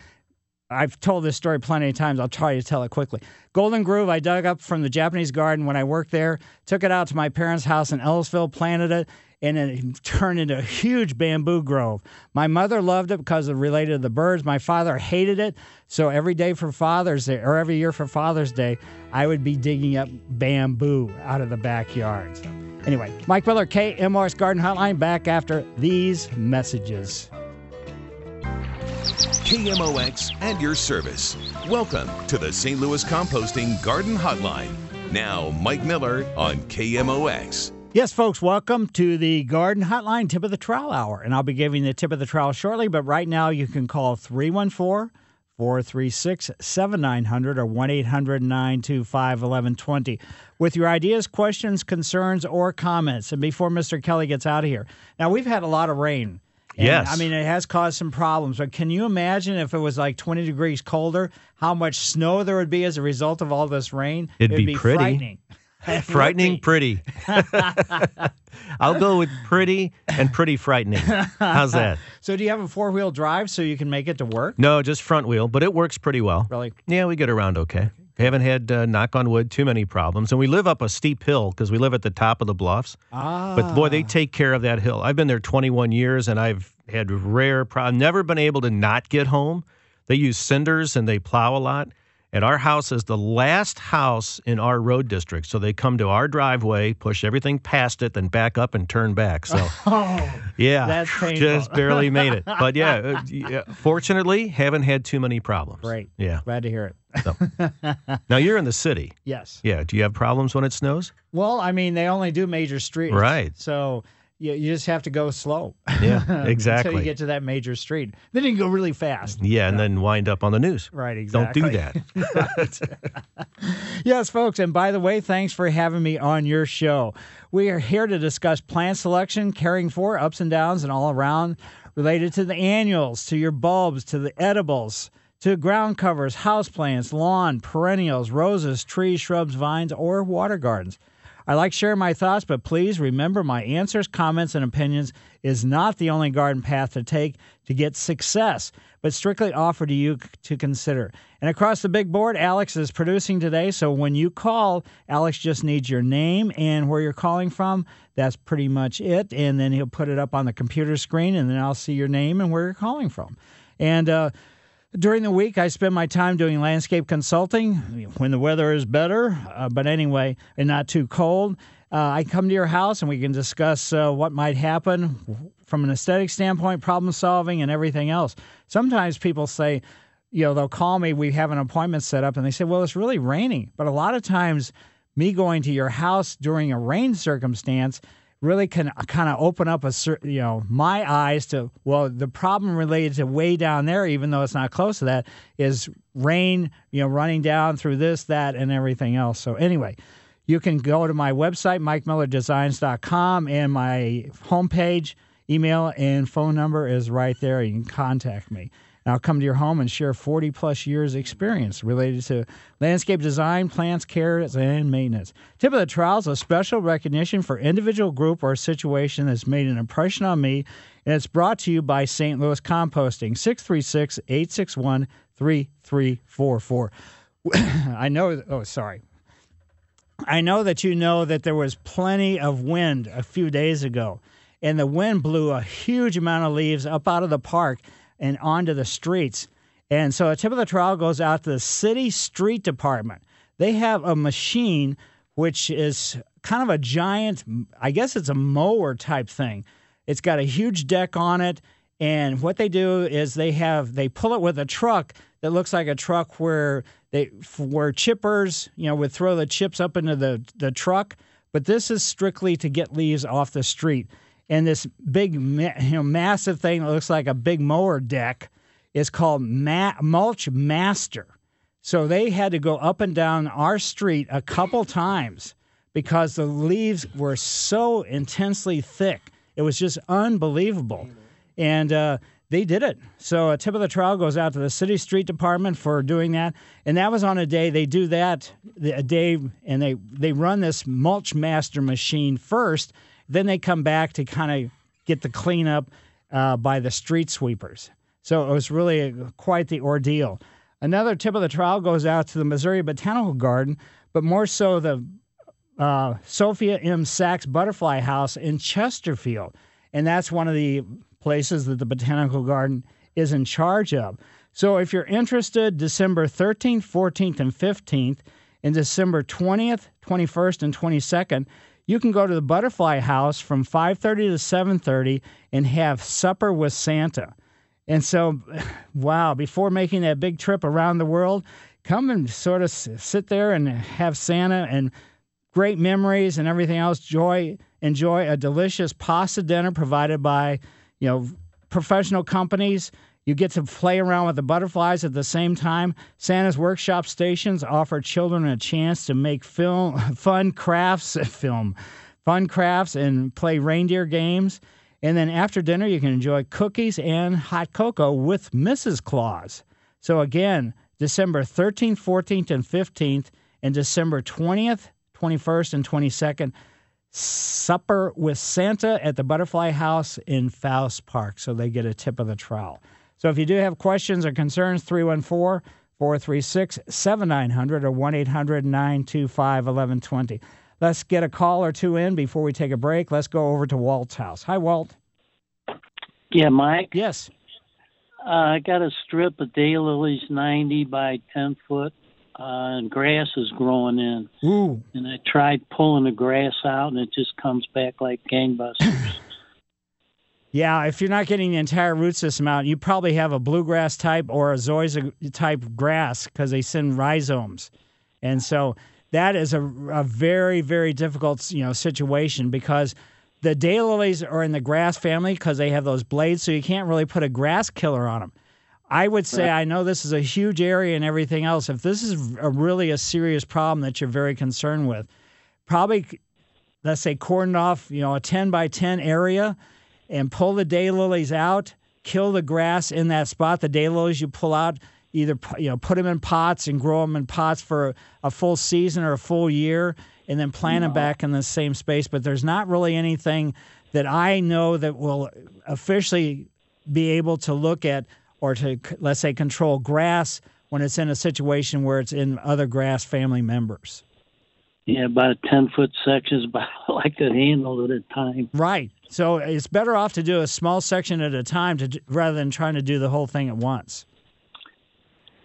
I've told this story plenty of times. I'll try to tell it quickly. Golden Groove, I dug up from the Japanese garden when I worked there, took it out to my parents' house in Ellisville, planted it, and it turned into a huge bamboo grove. My mother loved it because it related to the birds. My father hated it. So every day for Father's Day, or every year for Father's Day, I would be digging up bamboo out of the backyard. So anyway, Mike Miller, KMOX Garden Hotline, back after these messages. KMOX and your service. Welcome to the St. Louis Composting Garden Hotline. Now, Mike Miller on KMOX. Yes, folks, welcome to the Garden Hotline Tip of the Trowel Hour. And I'll be giving the tip of the trowel shortly, but right now you can call 314 436 7900 or 1 800 925 1120 with your ideas, questions, concerns, or comments. And before Mr. Kelly gets out of here, now we've had a lot of rain. And, Yes. I mean, it has caused some problems, but can you imagine if it was like 20 degrees colder, how much snow there would be as a result of all this rain? It'd It'd be pretty. frightening. Frightening, pretty. I'll go with pretty and pretty frightening. How's that? So, do you have a four wheel drive so you can make it to work? No, just front wheel, but it works pretty well. Really? Yeah, we get around okay. Haven't had, uh, knock on wood, too many problems. And we live up a steep hill because we live at the top of the bluffs. Ah. But boy, they take care of that hill. I've been there 21 years and I've had rare problems. Never been able to not get home. They use cinders and they plow a lot. And our house is the last house in our road district. So they come to our driveway, push everything past it, then back up and turn back. So, Oh, yeah, that's painful. just barely made it. But yeah, uh, yeah, fortunately, haven't had too many problems. Great. Yeah. Glad to hear it. So. Now you're in the city. Yes. Yeah. Do you have problems when it snows? Well, I mean, they only do major streets. Right. So you, you just have to go slow. Yeah, exactly. Until you get to that major street. Then you can go really fast. Yeah, and then wind up on the news. Right, exactly. Don't do that. Yes, folks. And by the way, thanks for having me on your show. We are here to discuss plant selection, caring for ups and downs, and all around related to the annuals, to your bulbs, to the edibles, to ground covers, houseplants, lawn, perennials, roses, trees, shrubs, vines, or water gardens. I like sharing my thoughts, but please remember my answers, comments, and opinions is not the only garden path to take to get success, but strictly offered to you to consider. And across the big board, Alex is producing today, so when you call, Alex just needs your name and where you're calling from. That's pretty much it. And then he'll put it up on the computer screen, and then I'll see your name and where you're calling from. And uh, during the week, I spend my time doing landscape consulting when the weather is better, uh, but anyway, and not too cold. Uh, I come to your house and we can discuss uh, what might happen from an aesthetic standpoint, problem solving, and everything else. Sometimes people say, you know, they'll call me, we have an appointment set up, and they say, well, it's really raining. But a lot of times, me going to your house during a rain circumstance really can kind of open up a certain, you know my eyes to well the problem related to way down there even though it's not close to that is rain you know running down through this that and everything else. So anyway you can go to my website mikemillerdesigns.com and my homepage email and phone number is right there. You can contact me and I'll come to your home and share 40 plus years experience related to landscape design, plants, care, and maintenance. Tip of the trowel is a special recognition for individual group or situation that's made an impression on me, and it's brought to you by St. Louis Composting, 636 861 3344. I know, oh, sorry. I know that you know that there was plenty of wind a few days ago, and the wind blew a huge amount of leaves up out of the park and onto the streets. And so a tip of the trowel goes out to the city street department. They have a machine which is kind of a giant, I guess it's a mower type thing. It's got a huge deck on it. And what they do is they have they pull it with a truck that looks like a truck where they where chippers you know would throw the chips up into the the truck, but this is strictly to get leaves off the street. And this big you know massive thing that looks like a big mower deck is called Ma- Mulch Master. So they had to go up and down our street a couple times because the leaves were so intensely thick. It was just unbelievable. And uh, they did it. So a tip of the trowel goes out to the city street department for doing that. And that was on a day they do that a day and they they run this mulch master machine first. Then they come back to kind of get the cleanup uh, by the street sweepers. So it was really a, quite the ordeal. Another tip of the trowel goes out to the Missouri Botanical Garden, but more so the uh, Sophia M. Sachs Butterfly House in Chesterfield. And that's one of the places that the Botanical Garden is in charge of. So if you're interested, December 13th, 14th, and 15th, and December 20th, 21st, and 22nd, you can go to the Butterfly House from 5:30 to 7:30 and have supper with Santa. And so, wow, before making that big trip around the world, come and sort of sit there and have Santa and great memories and everything else. Joy, enjoy a delicious pasta dinner provided by, you know, professional companies. You get to play around with the butterflies at the same time. Santa's workshop stations offer children a chance to make film, fun crafts, film, fun crafts, and play reindeer games. And then after dinner, you can enjoy cookies and hot cocoa with Mrs. Claus. So again, December 13th, 14th, and 15th, and December 20th, 21st, and 22nd, supper with Santa at the Butterfly House in Faust Park. So they get a tip of the trowel. So if you do have questions or concerns, 314 436 7900 or 1 800 925 1120. Let's get a call or two in before we take a break. Let's go over to Walt's house. Hi, Walt. Yeah, Mike. Yes. Uh, I got a strip of daylilies, 90 by 10 foot, uh, and grass is growing in. Ooh. And I tried pulling the grass out, and it just comes back like gangbusters. Yeah, if you're not getting the entire root system out, you probably have a bluegrass type or a zoysia type grass because they send rhizomes, and so that is a, a very very difficult you know situation because the daylilies are in the grass family because they have those blades, so you can't really put a grass killer on them. I would say I know this is a huge area and everything else. If this is a really a serious problem that you're very concerned with, probably let's say cordon off you know a 10 by 10 area and pull the daylilies out, kill the grass in that spot. The daylilies you pull out, either you know put them in pots and grow them in pots for a full season or a full year, and then plant them back in the same space. But there's not really anything that I know that will officially be able to look at or to let's say control grass when it's in a situation where it's in other grass family members. Yeah, about a 10 foot sections, but I could handle it at a time. Right. So it's better off to do a small section at a time to rather than trying to do the whole thing at once.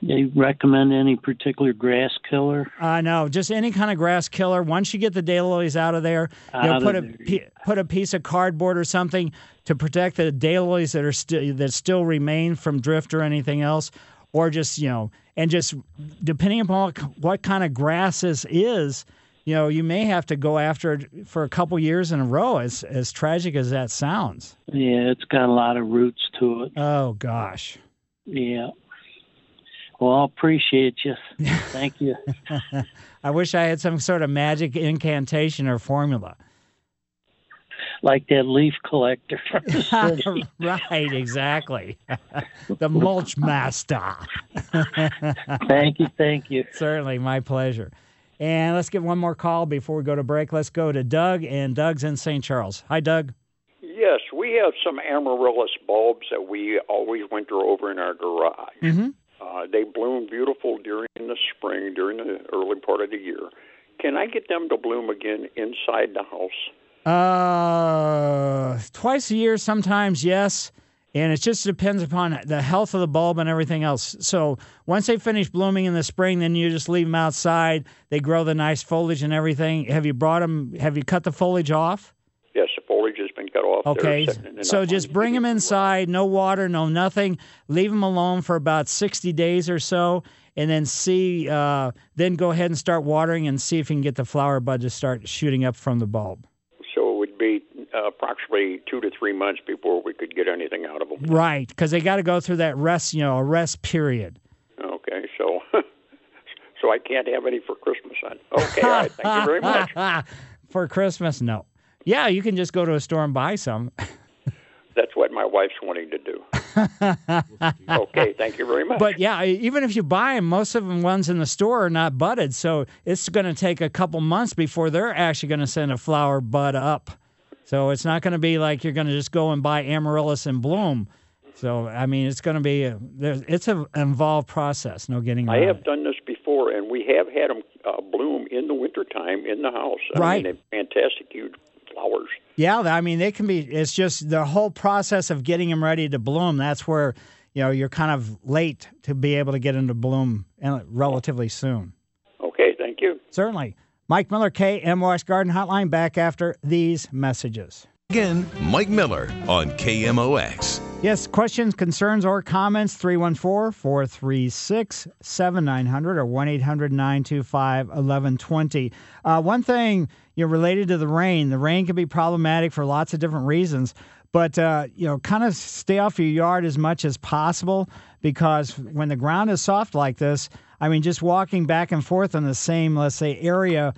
Do you recommend any particular grass killer? Uh, no, just any kind of grass killer. Once you get the daylilies out of there, you know, put a pi- put a piece of cardboard or something to protect the daylilies that are still that still remain from drift or anything else, or just you know, and just depending upon what, what kind of grass this is, you know, you may have to go after it for a couple years in a row. As as tragic as that sounds. Yeah, it's got a lot of roots to it. Oh gosh. Yeah. Well, I appreciate you. Thank you. I wish I had some sort of magic incantation or formula. Like that leaf collector from the city. right, exactly. the mulch master. thank you, thank you. Certainly, my pleasure. And let's get one more call before we go to break. Let's go to Doug, and Doug's in St. Charles. Hi, Doug. Yes, we have some amaryllis bulbs that we always winter over in our garage. Mm-hmm. Uh, they bloom beautiful during the spring, during the early part of the year. Can I get them to bloom again inside the house? Uh, twice a year, sometimes, yes. And it just depends upon the health of the bulb and everything else. So once they finish blooming in the spring, then you just leave them outside. They grow the nice foliage and everything. Have you brought them? Have you cut the foliage off? Yes, the foliage has been cut off. Okay, so just bring them inside, no water, no nothing. Leave them alone for about 60 days or so, and then see. Uh, then go ahead and start watering and see if you can get the flower bud to start shooting up from the bulb. So it would be uh, approximately two to three months before we could get anything out of them. Right, because they got to go through that rest, you know, a rest period. Okay, so so I can't have any for Christmas then. Okay, all right, thank you very much. For Christmas, no. Yeah, you can just go to a store and buy some. That's what my wife's wanting to do. okay, thank you very much. But yeah, even if you buy them, most of the ones in the store are not budded, so it's going to take a couple months before they're actually going to send a flower bud up. So it's not going to be like you're going to just go and buy amaryllis and bloom. So I mean, it's going to be a, there's- it's an involved process. No getting I have done this before, and we have had them uh, bloom in the wintertime in the house. I Right. mean, they're fantastic, huge flowers. Yeah, I mean they can be. It's just the whole process of getting them ready to bloom. That's where you know you're kind of late to be able to get into bloom uh, relatively soon. Okay, thank you. Certainly, Mike Miller, KMOX Garden Hotline, back after these messages. Again, Mike Miller on KMOX. Yes, questions, concerns, or comments 314 436 7900 or 1 800 925 1120. One thing you know, related to the rain, the rain can be problematic for lots of different reasons, but uh, you know, kind of stay off your yard as much as possible because when the ground is soft like this, I mean, just walking back and forth in the same, let's say, area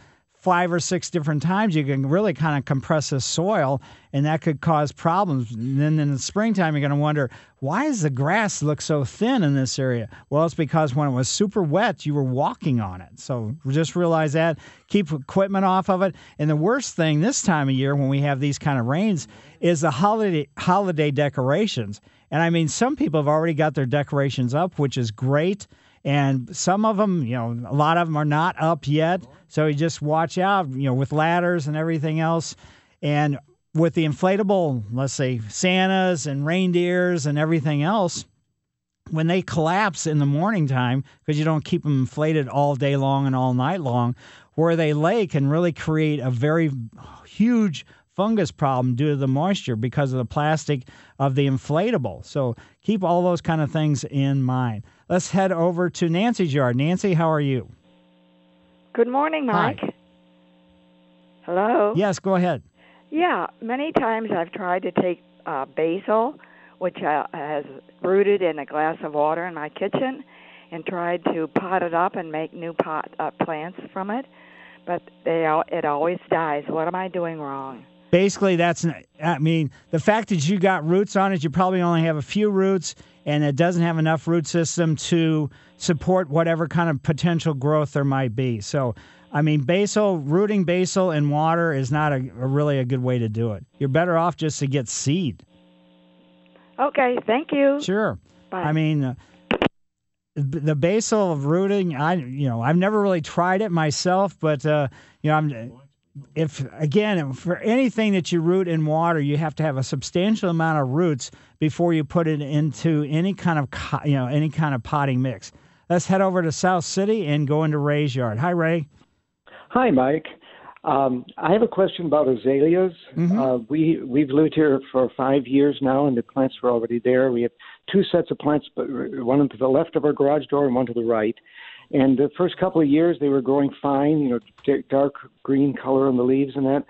five or six different times, you can really kind of compress the soil, and that could cause problems. And then in the springtime, you're going to wonder why does the grass look so thin in this area? Well, it's because when it was super wet, you were walking on it. So just realize that. Keep equipment off of it. And the worst thing this time of year when we have these kind of rains is the holiday holiday decorations. And I mean, some people have already got their decorations up, which is great and some of them, you know, a lot of them are not up yet. So you just watch out, you know, with ladders and everything else. And with the inflatable, let's say Santas and reindeers and everything else, when they collapse in the morning time, because you don't keep them inflated all day long and all night long, where they lay can really create a very huge fungus problem due to the moisture because of the plastic of the inflatable. So keep all those kind of things in mind. Let's head over to Nancy's yard. Nancy, how are you? Good morning, Mike. Hi. Hello. Yes, go ahead. Yeah, many times I've tried to take uh, basil, which uh, has rooted in a glass of water in my kitchen, and tried to pot it up and make new pot uh, plants from it, but they it always dies. What am I doing wrong? Basically, that's, I mean, the fact that you got roots on it, you probably only have a few roots, and it doesn't have enough root system to support whatever kind of potential growth there might be. So, I mean, basil, rooting basil in water is not a, a really a good way to do it. You're better off just to get seed. Okay, thank you. Sure. Bye. I mean, uh, the basil rooting, I you know, I've never really tried it myself, but uh, you know, I'm if again for anything that you root in water, you have to have a substantial amount of roots before you put it into any kind of you know any kind of potting mix. Let's head over to South City and go into Ray's yard. Hi, Ray. Hi, Mike. Um, I have a question about azaleas. Uh, we we've lived here for five years now, and the plants were already there. We have two sets of plants, but one to the left of our garage door and one to the right. And the first couple of years, they were growing fine. You know, dark green color on the leaves and that.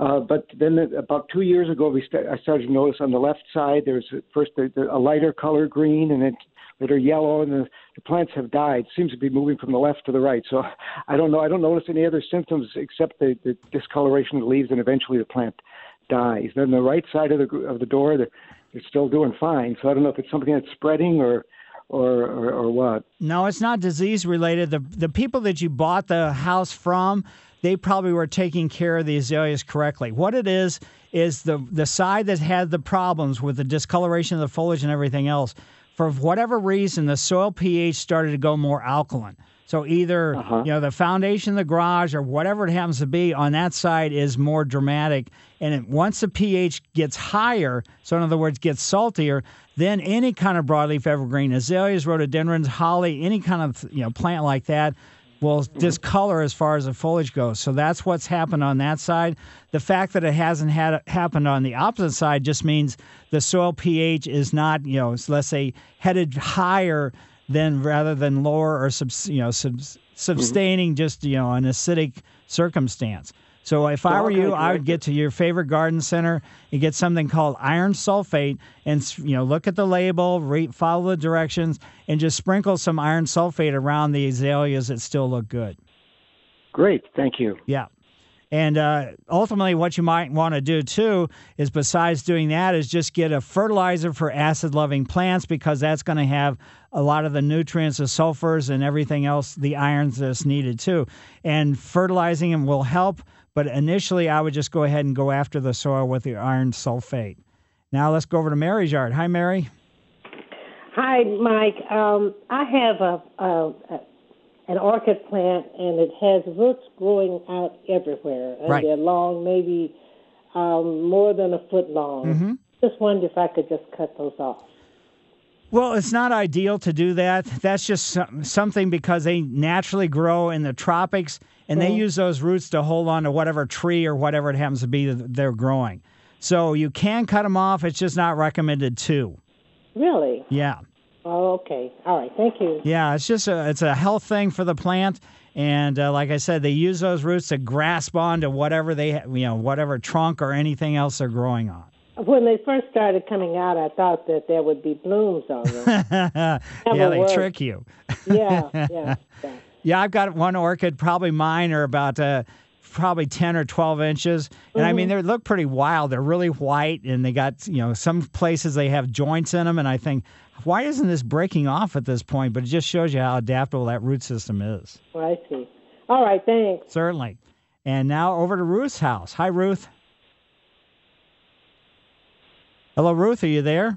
Uh, but then the, about two years ago, we st- I started to notice on the left side there's first the, the, a lighter color green and then later yellow, and the, the plants have died. Seems to be moving from the left to the right. So I don't know. I don't notice any other symptoms except the, the discoloration of the leaves, and eventually the plant dies. Then the right side of the of the door, they're, they're still doing fine. So I don't know if it's something that's spreading or or or, or what. No, it's not disease related. The the people that you bought the house from, they probably were taking care of the azaleas correctly. What it is is the the side that had the problems with the discoloration of the foliage and everything else. For whatever reason, the soil pH started to go more alkaline. So either uh-huh. you know the foundation the garage or whatever it happens to be on that side is more dramatic. And it, once the pH gets higher, so in other words gets saltier, then any kind of broadleaf evergreen, azaleas, rhododendrons, holly, any kind of you know plant like that will mm-hmm. discolor as far as the foliage goes. So that's what's happened on that side. The fact that it hasn't had happened on the opposite side just means the soil pH is not, you know, let's say headed higher than rather than lower or sub, you know, sub, sustaining just, you know, an acidic circumstance. So if I were you, I would get to your favorite garden center and get something called iron sulfate, and you know look at the label, read, follow the directions, and just sprinkle some iron sulfate around the azaleas that still look good. Great, thank you. Yeah. And uh, ultimately, what you might want to do too is, besides doing that, is just get a fertilizer for acid-loving plants because that's going to have a lot of the nutrients, the sulfurs, and everything else, the irons that's needed too. And fertilizing them will help, but initially, I would just go ahead and go after the soil with the iron sulfate. Now let's go over to Mary's yard. Hi, Mary. Hi, Mike. Um, I have a, a, a an orchid plant, and it has roots growing out everywhere, and Right. they're long, maybe um, more than a foot long. Mhm. Just wondered if I could just cut those off. Well, it's not ideal to do that. That's just something because they naturally grow in the tropics and they Mhm. use those roots to hold on to whatever tree or whatever it happens to be that they're growing. So you can cut them off. It's just not recommended to. Really? Yeah. Oh, okay. All right. Thank you. Yeah, it's just a it's a health thing for the plant, and uh, like I said, they use those roots to grasp onto whatever they you know whatever trunk or anything else they're growing on. When they first started coming out, I thought that there would be blooms on them. yeah, they worked. trick you. yeah, yeah, yeah. Yeah, I've got one orchid. Probably mine are about uh, probably ten or twelve inches, and I mean Mhm. they look pretty wild. They're really white, and they got you know some places they have joints in them, and I think why isn't this breaking off at this point? But it just shows you how adaptable that root system is. Well, I see. All right. Thanks. Certainly. And now over to Ruth's house. Hi, Ruth. Hello, Ruth. Are you there?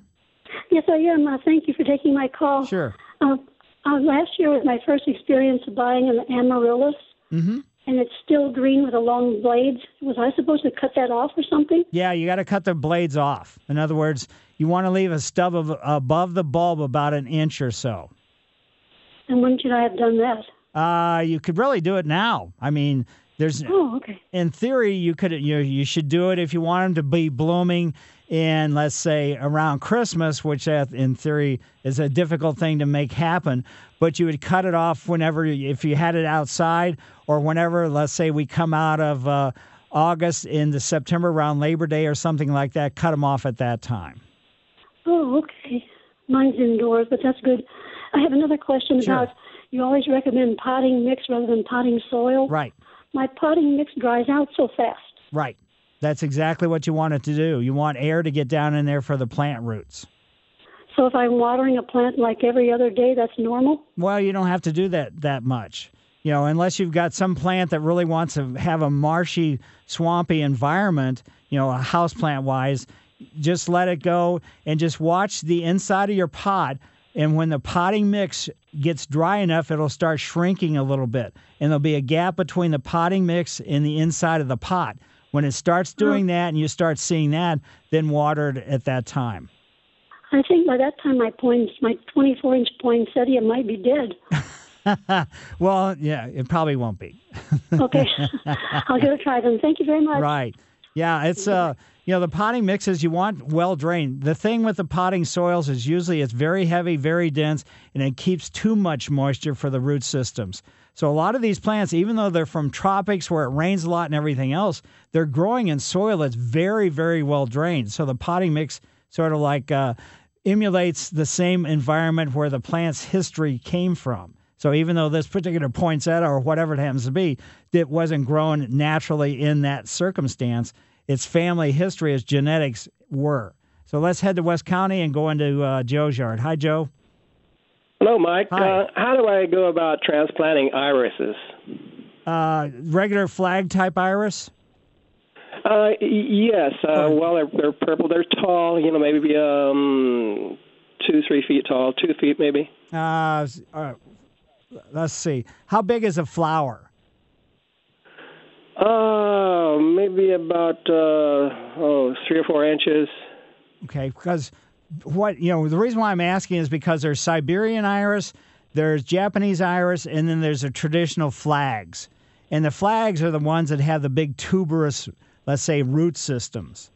Yes, I am. Uh, thank you for taking my call. Sure. Uh, uh, last year was my first experience of buying an amaryllis, Mm-hmm. and it's still green with the long blades. Was I supposed to cut that off or something? Yeah, you got to cut the blades off. In other words, you want to leave a stub of above the bulb about an inch or so. And when should I have done that? Uh, you could really do it now. I mean, there's Oh, okay. in theory you could you you should do it if you want them to be blooming in let's say around Christmas, which uh, in theory is a difficult thing to make happen. But you would cut it off whenever if you had it outside or whenever let's say we come out of uh, August into September around Labor Day or something like that. Cut them off at that time. Oh, okay. Mine's indoors, but that's good. I have another question Sure. about you always recommend potting mix rather than potting soil. Right. My potting mix dries out so fast. Right. That's exactly what you want it to do. You want air to get down in there for the plant roots. So if I'm watering a plant like every other day, that's normal? Well, you don't have to do that that much. You know, unless you've got some plant that really wants to have a marshy, swampy environment, you know, house plant wise, just let it go and just watch the inside of your pot. And when the potting mix gets dry enough, it'll start shrinking a little bit. And there'll be a gap between the potting mix and the inside of the pot. When it starts doing that and you start seeing that, then water it at that time. I think by that time my points, my 24 inch poinsettia might be dead. well, yeah, it probably won't be. Okay. I'll give it a try then. Thank you very much. Right. Yeah, it's uh you know the potting mixes you want well drained. The thing with the potting soils is usually it's very heavy, very dense, and it keeps too much moisture for the root systems. So a lot of these plants, even though they're from tropics where it rains a lot and everything else, they're growing in soil that's very, very well drained. So the potting mix sort of like uh, emulates the same environment where the plant's history came from. So even though this particular poinsettia or whatever it happens to be, it wasn't grown naturally in that circumstance, its family history, its genetics were. So let's head to West County and go into uh, Joe's yard. Hi, Joe. Hello, Mike. Uh, how do I go about transplanting irises? Uh, regular flag type iris. Uh, yes. Uh, well, they're, they're purple. They're tall. You know, maybe um, two, three feet tall. Two feet, maybe. Uh, uh, let's see. How big is a flower? Oh, maybe about uh, oh three or four inches. Okay, because what you know the reason why I'm asking is because there's Siberian iris, there's Japanese iris, and then there's the traditional flags. And the flags are the ones that have the big tuberous, let's say, root systems.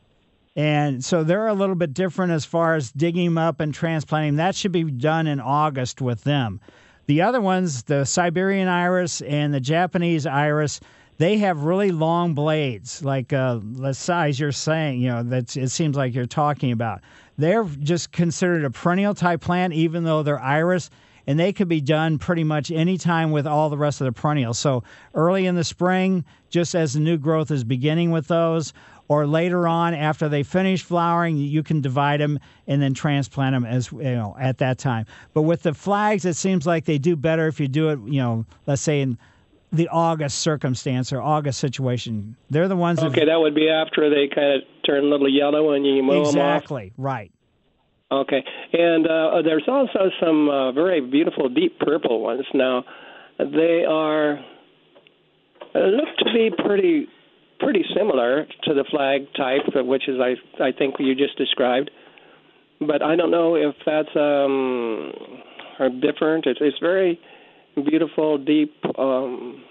And so they're a little bit different as far as digging them up and transplanting. That should be done in August with them. The other ones, the Siberian iris and the Japanese iris, they have really long blades, like uh, the size you're saying. You know, that it seems like you're talking about. They're just considered a perennial type plant, even though they're iris, and they could be done pretty much any time with all the rest of the perennials. So early in the spring, just as the new growth is beginning with those, or later on after they finish flowering, you can divide them and then transplant them as you know at that time. But with the flags, it seems like they do better if you do it, you know, let's say in the August circumstance or August situation. They're the ones that Okay, that would be after they kind of turn a little yellow and you mow them off. exactly right. Okay, and uh, there's also some uh, very beautiful deep purple ones. Now, they are uh, look to be pretty pretty similar to the flag type, which is I I think you just described. But I don't know if that's um are different. It's it's very beautiful, deep um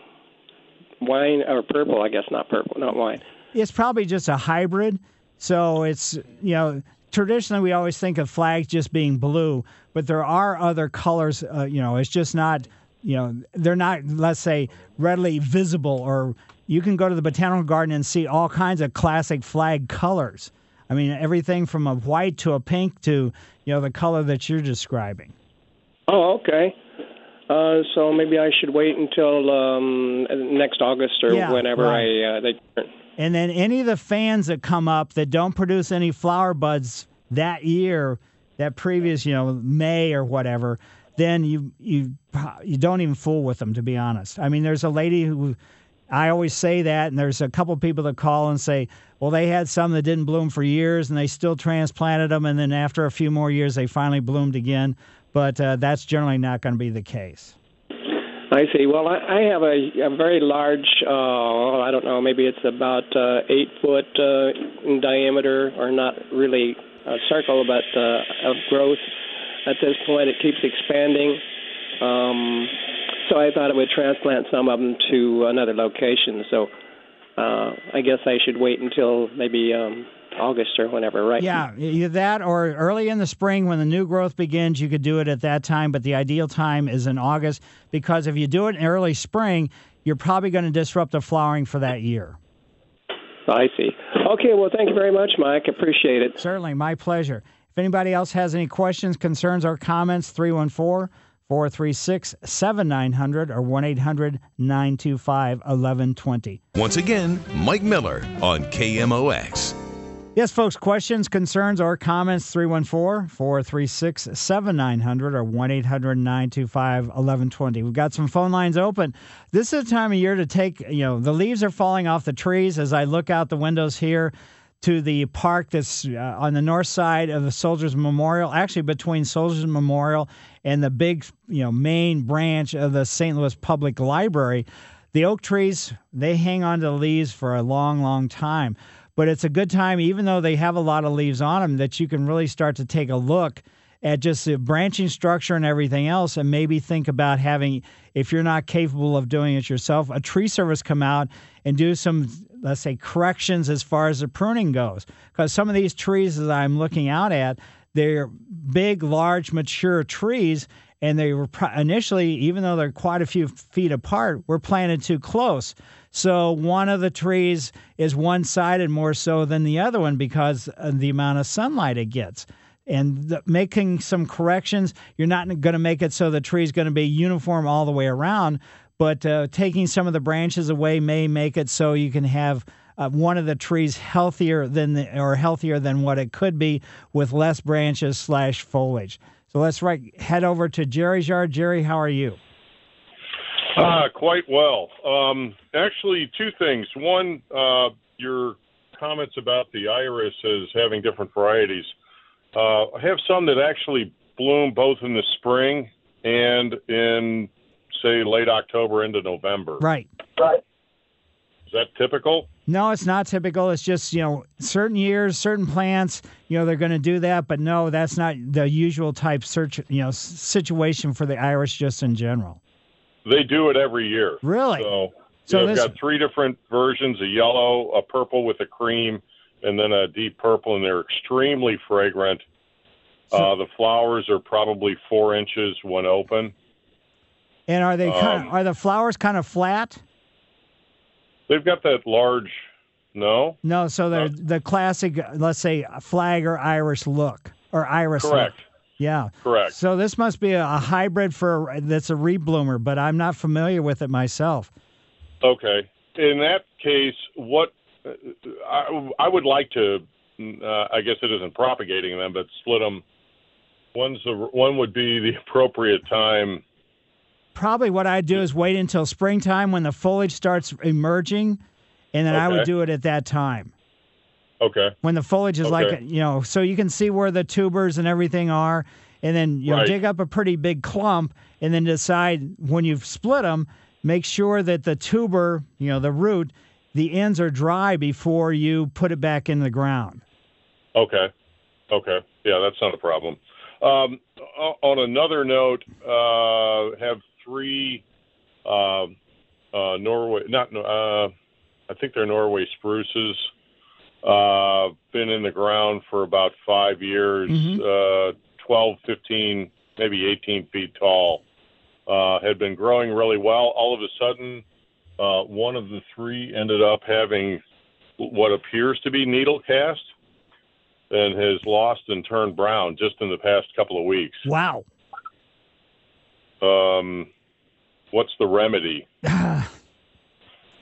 wine or purple, I guess, not purple, not wine. It's probably just a hybrid. So it's you know traditionally we always think of flags just being blue, but there are other colors. Uh, you know, it's just not you know they're not let's say readily visible or you can go to the botanical garden and see all kinds of classic flag colors. I mean everything from a white to a pink to you know the color that you're describing. Oh, okay. Uh, so maybe I should wait until um, next August or Yeah, whenever right. I uh, they turn. And then any of the fans that come up that don't produce any flower buds that year, that previous, you know, May or whatever, then you you you don't even fool with them to be honest. I mean, there's a lady who I always say that and there's a couple people that call and say, "Well, they had some that didn't bloom for years and they still transplanted them and then after a few more years they finally bloomed again." But uh, that's generally not going to be the case. I see. Well, I, I have a, a very large. Uh, I don't know. Maybe it's about uh, eight foot uh, in diameter, or not really a circle, but uh, of growth. At this point, it keeps expanding. Um, so I thought I would transplant some of them to another location. So uh, I guess I should wait until maybe um, August or whenever, right? Yeah, either that or early in the spring when the new growth begins, you could do it at that time. But the ideal time is in August because if you do it in early spring, you're probably going to disrupt the flowering for that year. I see. Okay. Well, thank you very much, Mike. Appreciate it. Certainly, my pleasure. If anybody else has any questions, concerns, or comments, 314 436 7900 or 1 800 925 1120. Once again, Mike Miller on KMOX. Yes, folks, questions, concerns, or comments, 314 436 7900 or 1 800 925 1120. We've got some phone lines open. This is the time of year to take, you know, the leaves are falling off the trees as I look out the windows here to the park that's uh, on the north side of the Soldiers Memorial, actually between Soldiers Memorial and the big, you know, main branch of the St. Louis Public Library. The oak trees, they hang on to the leaves for a long, long time. But it's a good time, even though they have a lot of leaves on them, that you can really start to take a look at just the branching structure and everything else, and maybe think about having, if you're not capable of doing it yourself, a tree service come out and do some, let's say, corrections as far as the pruning goes. Because some of these trees that I'm looking out at, they're big, large, mature trees, and they were initially, even though they're quite a few feet apart, were planted too close. So one of the trees is one sided more so than the other one because of the amount of sunlight it gets. And the, making some corrections, you're not going to make it so the tree is going to be uniform all the way around, but uh, taking some of the branches away may make it so you can have uh, one of the trees healthier than the, or healthier than what it could be with less branches slash foliage. So let's right head over to Jerry's yard. Jerry, how are you? Uh, quite well. Um, actually, two things. One, uh, your comments about the iris as having different varieties. Uh, I have some that actually bloom both in the spring and in, say, late October into November. Right. Right. Is that typical? No, it's not typical. It's just, you know, certain years, certain plants, you know, they're going to do that. But no, that's not the usual type search, you know, situation for the iris just in general. They do it every year. Really? So, So yeah, I've got three different versions: a yellow, a purple with a cream, and then a deep purple, and they're extremely fragrant. uh, the flowers are probably four inches when open. And are they kind Um, of, are the flowers kind of flat? They've got that large. No, No, so they're the classic, uh, let's say, flag or iris look or iris. look. Yeah. Correct. So this must be a, a hybrid for that's a rebloomer, but I'm not familiar with it myself. Okay. In that case, what uh, I, I would like to, uh, I guess it isn't propagating them, but split them. One's the one would be the appropriate time. Probably what I'd do is wait until springtime when the foliage starts emerging, and then I would do it at that time. Okay. when the foliage is like Okay. you know so you can see where the tubers and everything are and then you know dig up a pretty big clump, and then decide when you've split them, make sure that the tuber, you know, the root, the ends are dry before you put it back in the ground. Okay. Okay. Yeah, that's not a problem. Um, on another note, uh, have three uh, uh, Norway, not uh, I think they're Norway spruces. Uh, been in the ground for about five years, uh, 12, 15, maybe 18 feet tall. Uh, had been growing really well. All of a sudden, uh, one of the three ended up having what appears to be needle cast and has lost and turned brown just in the past couple of weeks. Wow. Um, what's the remedy?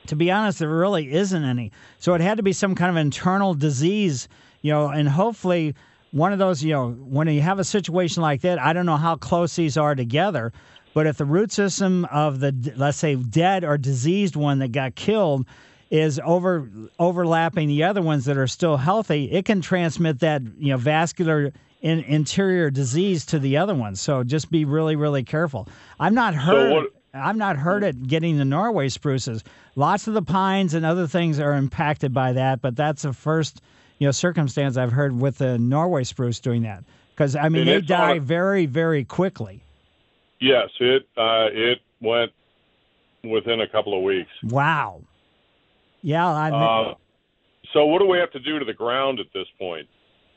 to be honest, there really isn't any. So it had to be some kind of internal disease, you know, and hopefully one of those, you know, when you have a situation like that, I don't know how close these are together, but if the root system of the, let's say, dead or diseased one that got killed is over overlapping the other ones that are still healthy, it can transmit that, you know, vascular in, interior disease to the other ones. So just be really, really careful. I've not heard. what- I've not heard it getting the Norway spruces. Lots of the pines and other things are impacted by that, but that's the first you know circumstance I've heard with the Norway spruce doing that. Because I mean And they on die very very quickly. Yes, it uh, it went within a couple of weeks. Wow. Yeah, I Uh, so what do we have to do to the ground at this point?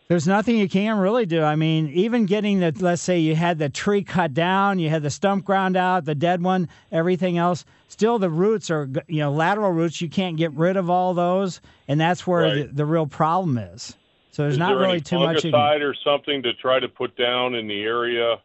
There's nothing you can really do. I mean, even getting the, let's say you had the tree cut down, you had the stump ground out, the dead one, everything else, still the roots are, you know, lateral roots, you can't get rid of all those. And that's where Right. the, the real problem is. So there's Is not there really too much. Can, fungicide or something to try to put down in the area?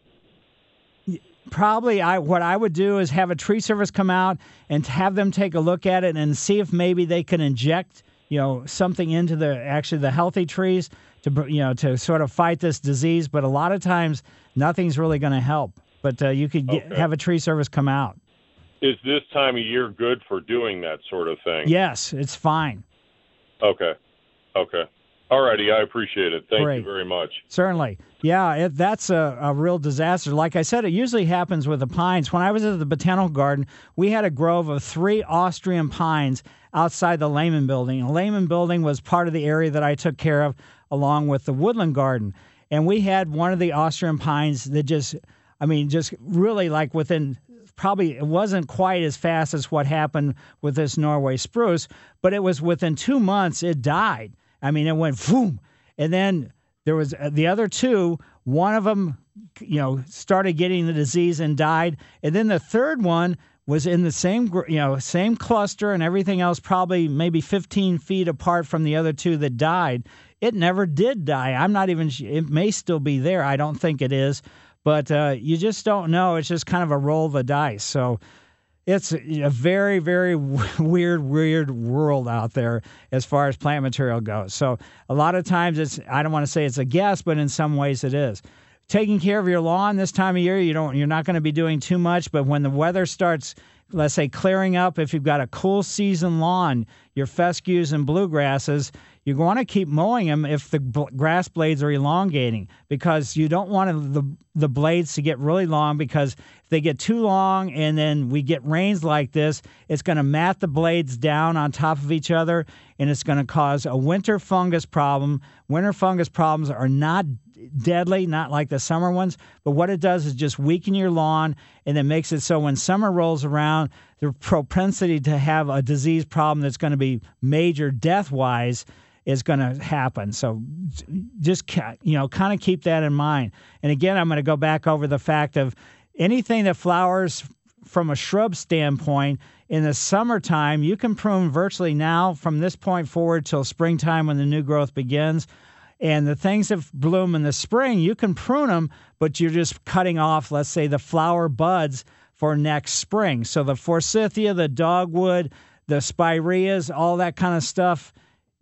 probably I what I would do is have a tree service come out and have them take a look at it and see if maybe they can inject you know something into the actually the healthy trees to you know to sort of fight this disease. But a lot of times nothing's really going to help. But uh, you could get, Okay. have a tree service come out. Is this time of year good for doing that sort of thing? Yes, it's fine. Okay. Okay. All righty. I appreciate it. Thank Great. you very much. Certainly. Yeah, it, that's a, a real disaster. Like I said, it usually happens with the pines. When I was at the Botanical Garden, we had a grove of three Austrian pines outside the Lehmann Building. The Lehmann Building was part of the area that I took care of along with the Woodland Garden. And we had one of the Austrian pines that just, I mean, just really like within probably it wasn't quite as fast as what happened with this Norway spruce, but it was within two months it died. I mean, it went boom, and then there was uh, the other two. One of them, you know, started getting the disease and died, and then the third one was in the same, you know, same cluster and everything else, probably maybe 15 feet apart from the other two that died. It never did die. I'm not even. It may still be there. I don't think it is, but uh, you just don't know. It's just kind of a roll of the dice. So it's a very, very weird, weird world out there as far as plant material goes. So a lot of times it's I don't want to say it's a guess, but in some ways it is. Taking care of your lawn this time of year, you don't you're not going to be doing too much, but when the weather starts let's say clearing up if you've got a cool season lawn, your fescues and bluegrasses, you want to keep mowing them if the bl- grass blades are elongating because you don't want the the blades to get really long because if they get too long and then we get rains like this, it's going to mat the blades down on top of each other and it's going to cause a winter fungus problem. Winter fungus problems are not deadly, not like the summer ones, but what it does is just weaken your lawn and then makes it so when summer rolls around, the propensity to have a disease problem that's going to be major death wise is going to happen. So just you know, kind of keep that in mind. And again, I'm going to go back over the fact of anything that flowers from a shrub standpoint in the summertime, you can prune virtually now from this point forward till springtime when the new growth begins. And the things that bloom in the spring, you can prune them, but you're just cutting off, let's say, the flower buds for next spring. So the forsythia, the dogwood, the spireas, all that kind of stuff,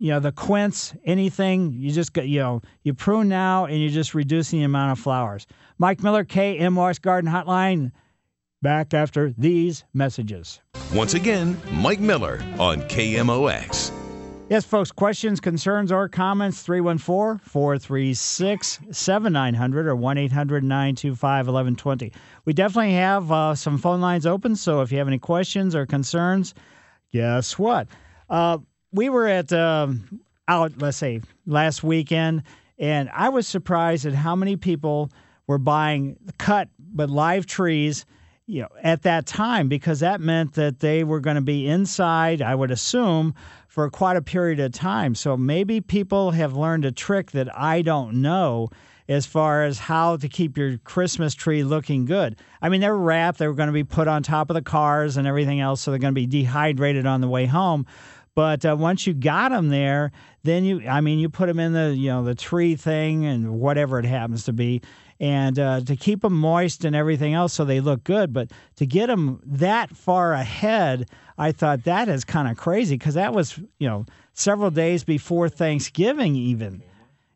you know, the quince, anything, you just got, you know, you prune now and you're just reducing the amount of flowers. Mike Miller, KMOX Garden Hotline, back after these messages. Once again, Mike Miller on KMOX. Yes, folks, questions, concerns, or comments 314 436 7900 or 1 800 925 1120. We definitely have uh, some phone lines open, so if you have any questions or concerns, guess what? Uh, we were at um, out, let's say, last weekend, and I was surprised at how many people were buying cut but live trees you know, at that time because that meant that they were going to be inside, I would assume, for quite a period of time. So maybe people have learned a trick that I don't know as far as how to keep your Christmas tree looking good. I mean, they were wrapped, they were going to be put on top of the cars and everything else, so they're going to be dehydrated on the way home. But uh, once you got them there, then you, I mean, you put them in the, you know, the tree thing and whatever it happens to be, and uh, to keep them moist and everything else so they look good. But to get them that far ahead, I thought that is kind of crazy because that was, you know, several days before Thanksgiving even.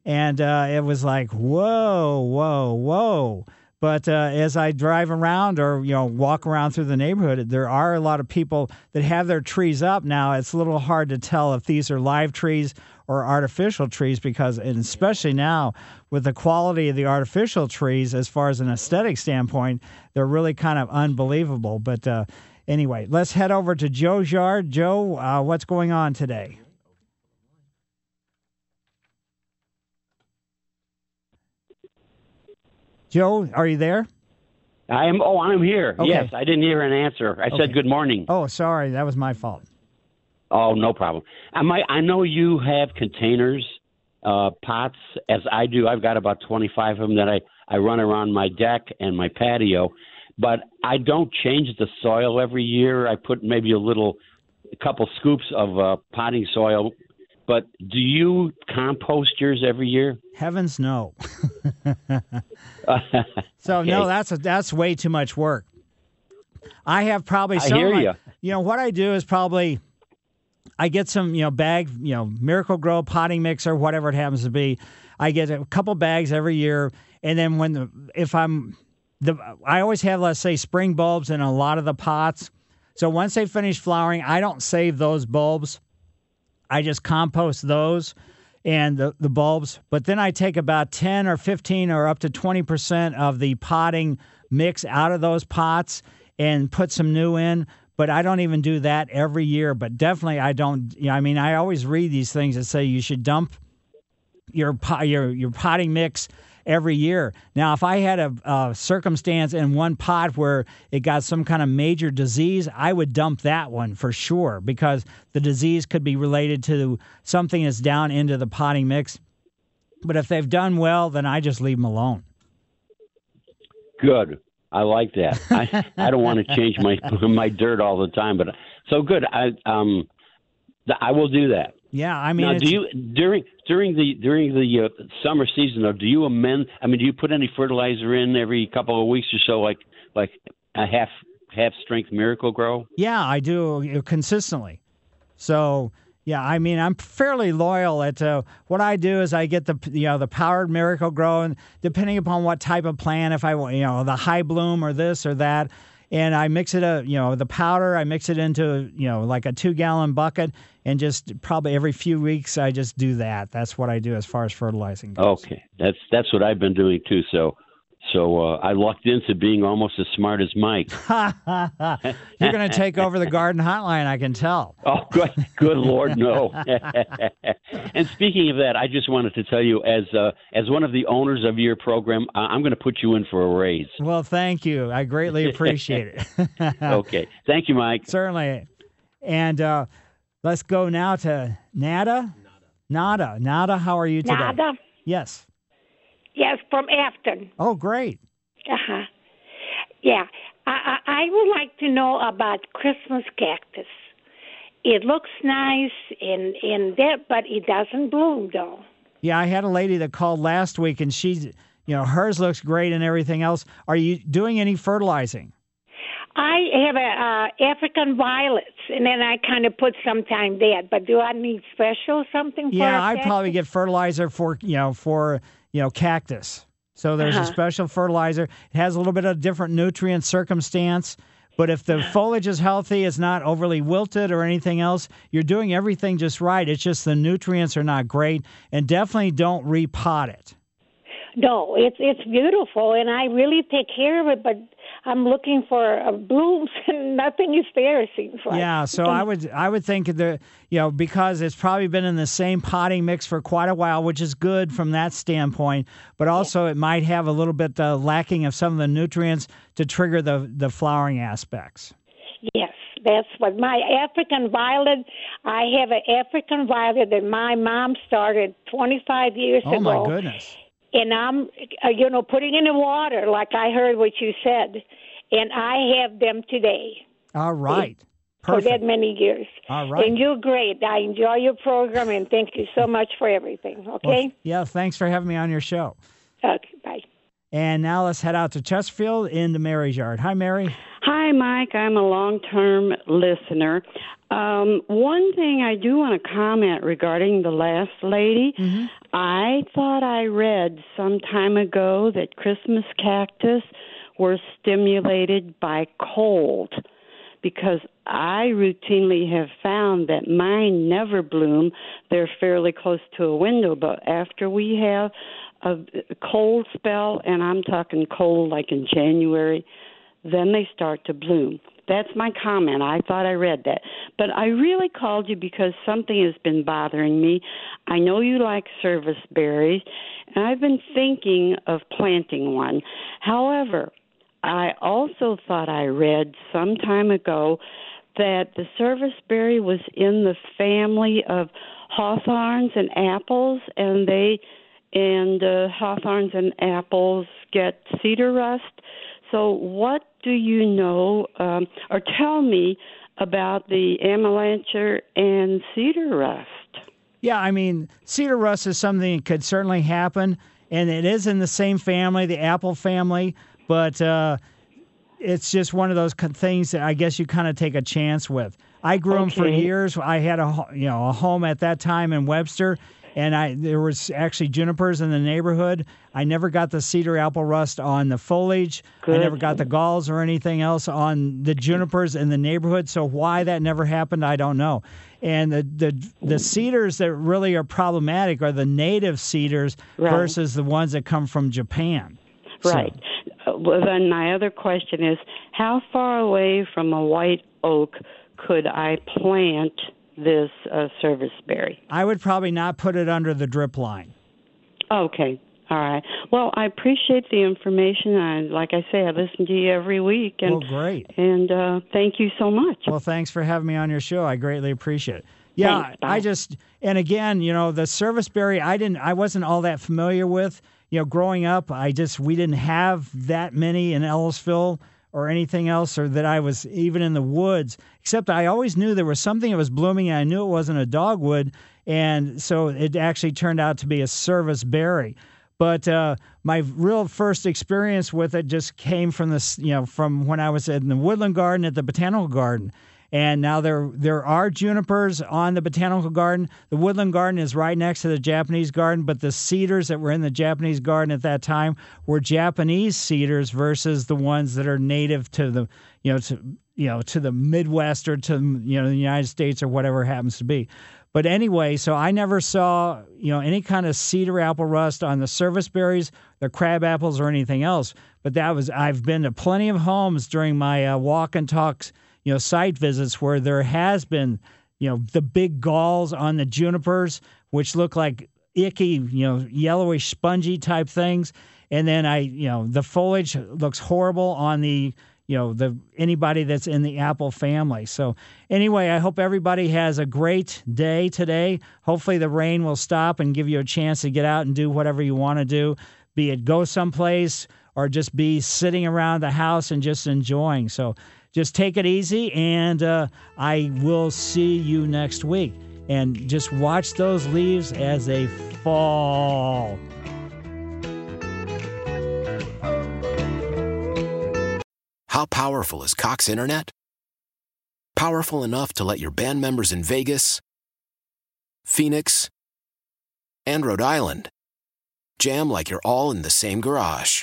And uh, it was like, whoa, whoa, whoa. But uh, as I drive around or you know walk around through the neighborhood, there are a lot of people that have their trees up now. It's a little hard to tell if these are live trees or artificial trees because, and especially now with the quality of the artificial trees, as far as an aesthetic standpoint, they're really kind of unbelievable. But uh, anyway, let's head over to Joe's yard. Joe, uh, what's going on today? Joe, are you there? I am. Oh, I'm here. Okay. Yes, I didn't hear an answer. I Okay. said good morning. Oh, sorry, that was my fault. Oh, no problem. I might. I know you have containers, uh, pots, as I do. I've got about 25 of them that I I run around my deck and my patio, but I don't change the soil every year. I put maybe a little, a couple scoops of uh, potting soil. But do you compost yours every year? Heavens no. So no, that's a, that's way too much work. I have probably I some hear my- ya. You know what I do is probably I get some you know bag you know Miracle-Gro potting mix or whatever it happens to be. I get a couple bags every year, and then when the if I'm the I always have let's say spring bulbs in a lot of the pots. So once they finish flowering, I don't save those bulbs. I just compost those and the, the bulbs. But then I take about 10 or 15 or up to 20% of the potting mix out of those pots and put some new in. But I don't even do that every year. But definitely, I don't. You know, I mean, I always read these things that say you should dump your pot, your your potting mix every year. Now, if I had a, a circumstance in one pot where it got some kind of major disease, I would dump that one for sure because the disease could be related to something that's down into the potting mix. But if they've done well, then I just leave them alone. Good. I like that. I I don't want to change my my dirt all the time, but so good. I um, I will do that. Yeah, I mean, now, do you during during the during the uh, summer season, though? Do you amend? I mean, do you put any fertilizer in every couple of weeks or so, like like a half half strength Miracle-Gro? Yeah, I do consistently. So yeah, I mean, I'm fairly loyal at uh, what I do is I get the you know the powered Miracle-Gro, and depending upon what type of plant, if I want you know the high bloom or this or that, and I mix it uh, you know the powder, I mix it into you know like a two gallon bucket, and just probably every few weeks I just do that. That's what I do as far as fertilizing. Okay, that's that's what I've been doing too. So so uh, I lucked into being almost as smart as Mike. You're going to take over the garden hotline, I can tell. Oh, good, good Lord, no. and speaking of that, I just wanted to tell you, as uh, as one of the owners of your program, I- I'm going to put you in for a raise. Well, thank you. I greatly appreciate it. okay, thank you, Mike. Certainly. And uh, let's go now to Nada. Nada. Nada, how are you today? Nada? Yes. Yes, from Afton. Oh, great. Uh huh. Yeah, I, I I would like to know about Christmas cactus. It looks nice in in there, but it doesn't bloom though. Yeah, I had a lady that called last week, and she's, you know, hers looks great and everything else. Are you doing any fertilizing? I have a uh, African violets, and then I kind of put some time there. But do I need special something for Yeah, cactus? probably get fertilizer for, you know, for, you know, cactus. So there's a Uh-huh. special fertilizer. It has a little bit of different nutrient circumstance But if the foliage is healthy, it's not overly wilted or anything else, you're doing everything just right. It's just the nutrients are not great, and definitely don't repot it. No, it's it's beautiful, and I really take care of it. But I'm looking for uh, blooms, and nothing is there. It seems like. Yeah, so I would I would think the you know because it's probably been in the same potting mix for quite a while, which is good from that standpoint. But also it might have a little bit uh, lacking of some of the nutrients to trigger the the flowering aspects. Yes, that's what my African violet. I have an African violet that my mom started 25 years Oh ago. Oh my goodness. And I'm, uh, you know, putting in the water, like I heard what you said, and I have them today All right. for Perfect. that many years. All right. And you're great. I enjoy your program, and thank you so much for everything. Well, Okay. yeah, thanks for having me on your show. okay. Bye. And now let's head out to Chesterfield into Mary's yard. Hi, Mary. Hi, Mike. I'm a long term listener. Um, one thing I do want to comment regarding the last lady. I thought I read some time ago that Christmas cactus were stimulated by cold because I routinely have found that mine never bloom. They're fairly close to a window, but after we have a cold spell, and I'm talking cold like in January, then they start to bloom. That's my comment. I thought I read that. But I really called you because something has been bothering me. I know you like service berries, and I've been thinking of planting one. However, I also thought I read some time ago that the serviceberry was in the family of hawthorns and apples, and they and uh, hawthorns and apples get cedar rust. So, what do you know, um, or tell me about the amelanchier and cedar rust? Yeah, I mean, cedar rust is something that could certainly happen, and it is in the same family, the apple family, but uh, it's just one of those things that I guess you kind of take a chance with. I grew them for years. I had a you know a home at that time in Webster, and I there was actually junipers in the neighborhood. I never got the cedar apple rust on the foliage. I never got the galls or anything else on the junipers in the neighborhood. So why that never happened, I don't know. And the the the cedars that really are problematic are the native cedars Right. versus the ones that come from Japan. Right. Uh, well, then my other question is, how far away from a white oak could I plant this uh, serviceberry? I would probably not put it under the drip line. Okay. All right. Well, I appreciate the information. I, like I say, I listen to you every week, and Well, great. And uh, thank you so much. Well, thanks for having me on your show. I greatly appreciate it. Yeah, Thanks. I just and again, you know, the serviceberry I didn't I wasn't all that familiar with. You know, growing up, I just we didn't have that many in Ellisville or anything else or that I was even in the woods, except I always knew there was something that was blooming and I knew it wasn't a dogwood and so it actually turned out to be a service berry. But uh, my real first experience with it just came from this, you know, from when I was in the woodland garden at the botanical garden. And now there there are junipers on the botanical garden. The woodland garden is right next to the Japanese garden, but the cedars that were in the Japanese garden at that time were Japanese cedars versus the ones that are native to the you know to you know to the Midwest or to you know the United States or whatever happens to be. But anyway, so I never saw you know any kind of cedar apple rust on the service berries, the crab apples, or anything else. But that was I've been to plenty of homes during my uh, walk and talks, you know, site visits where there has been you know the big galls on the junipers, which look like icky, you know, yellowish spongy type things. And then I, you know, the foliage looks horrible on the you know the anybody that's in the apple family. So anyway i hope everybody has a great day today. Hopefully the rain will stop and give you a chance to get out and do whatever you want to do be it go someplace or just be sitting around the house and just enjoying. So just take it easy and uh, i will see you next week and just watch those leaves as they fall How powerful is Cox Internet? Powerful enough to let your band members in Vegas, Phoenix, and Rhode Island jam like you're all in the same garage.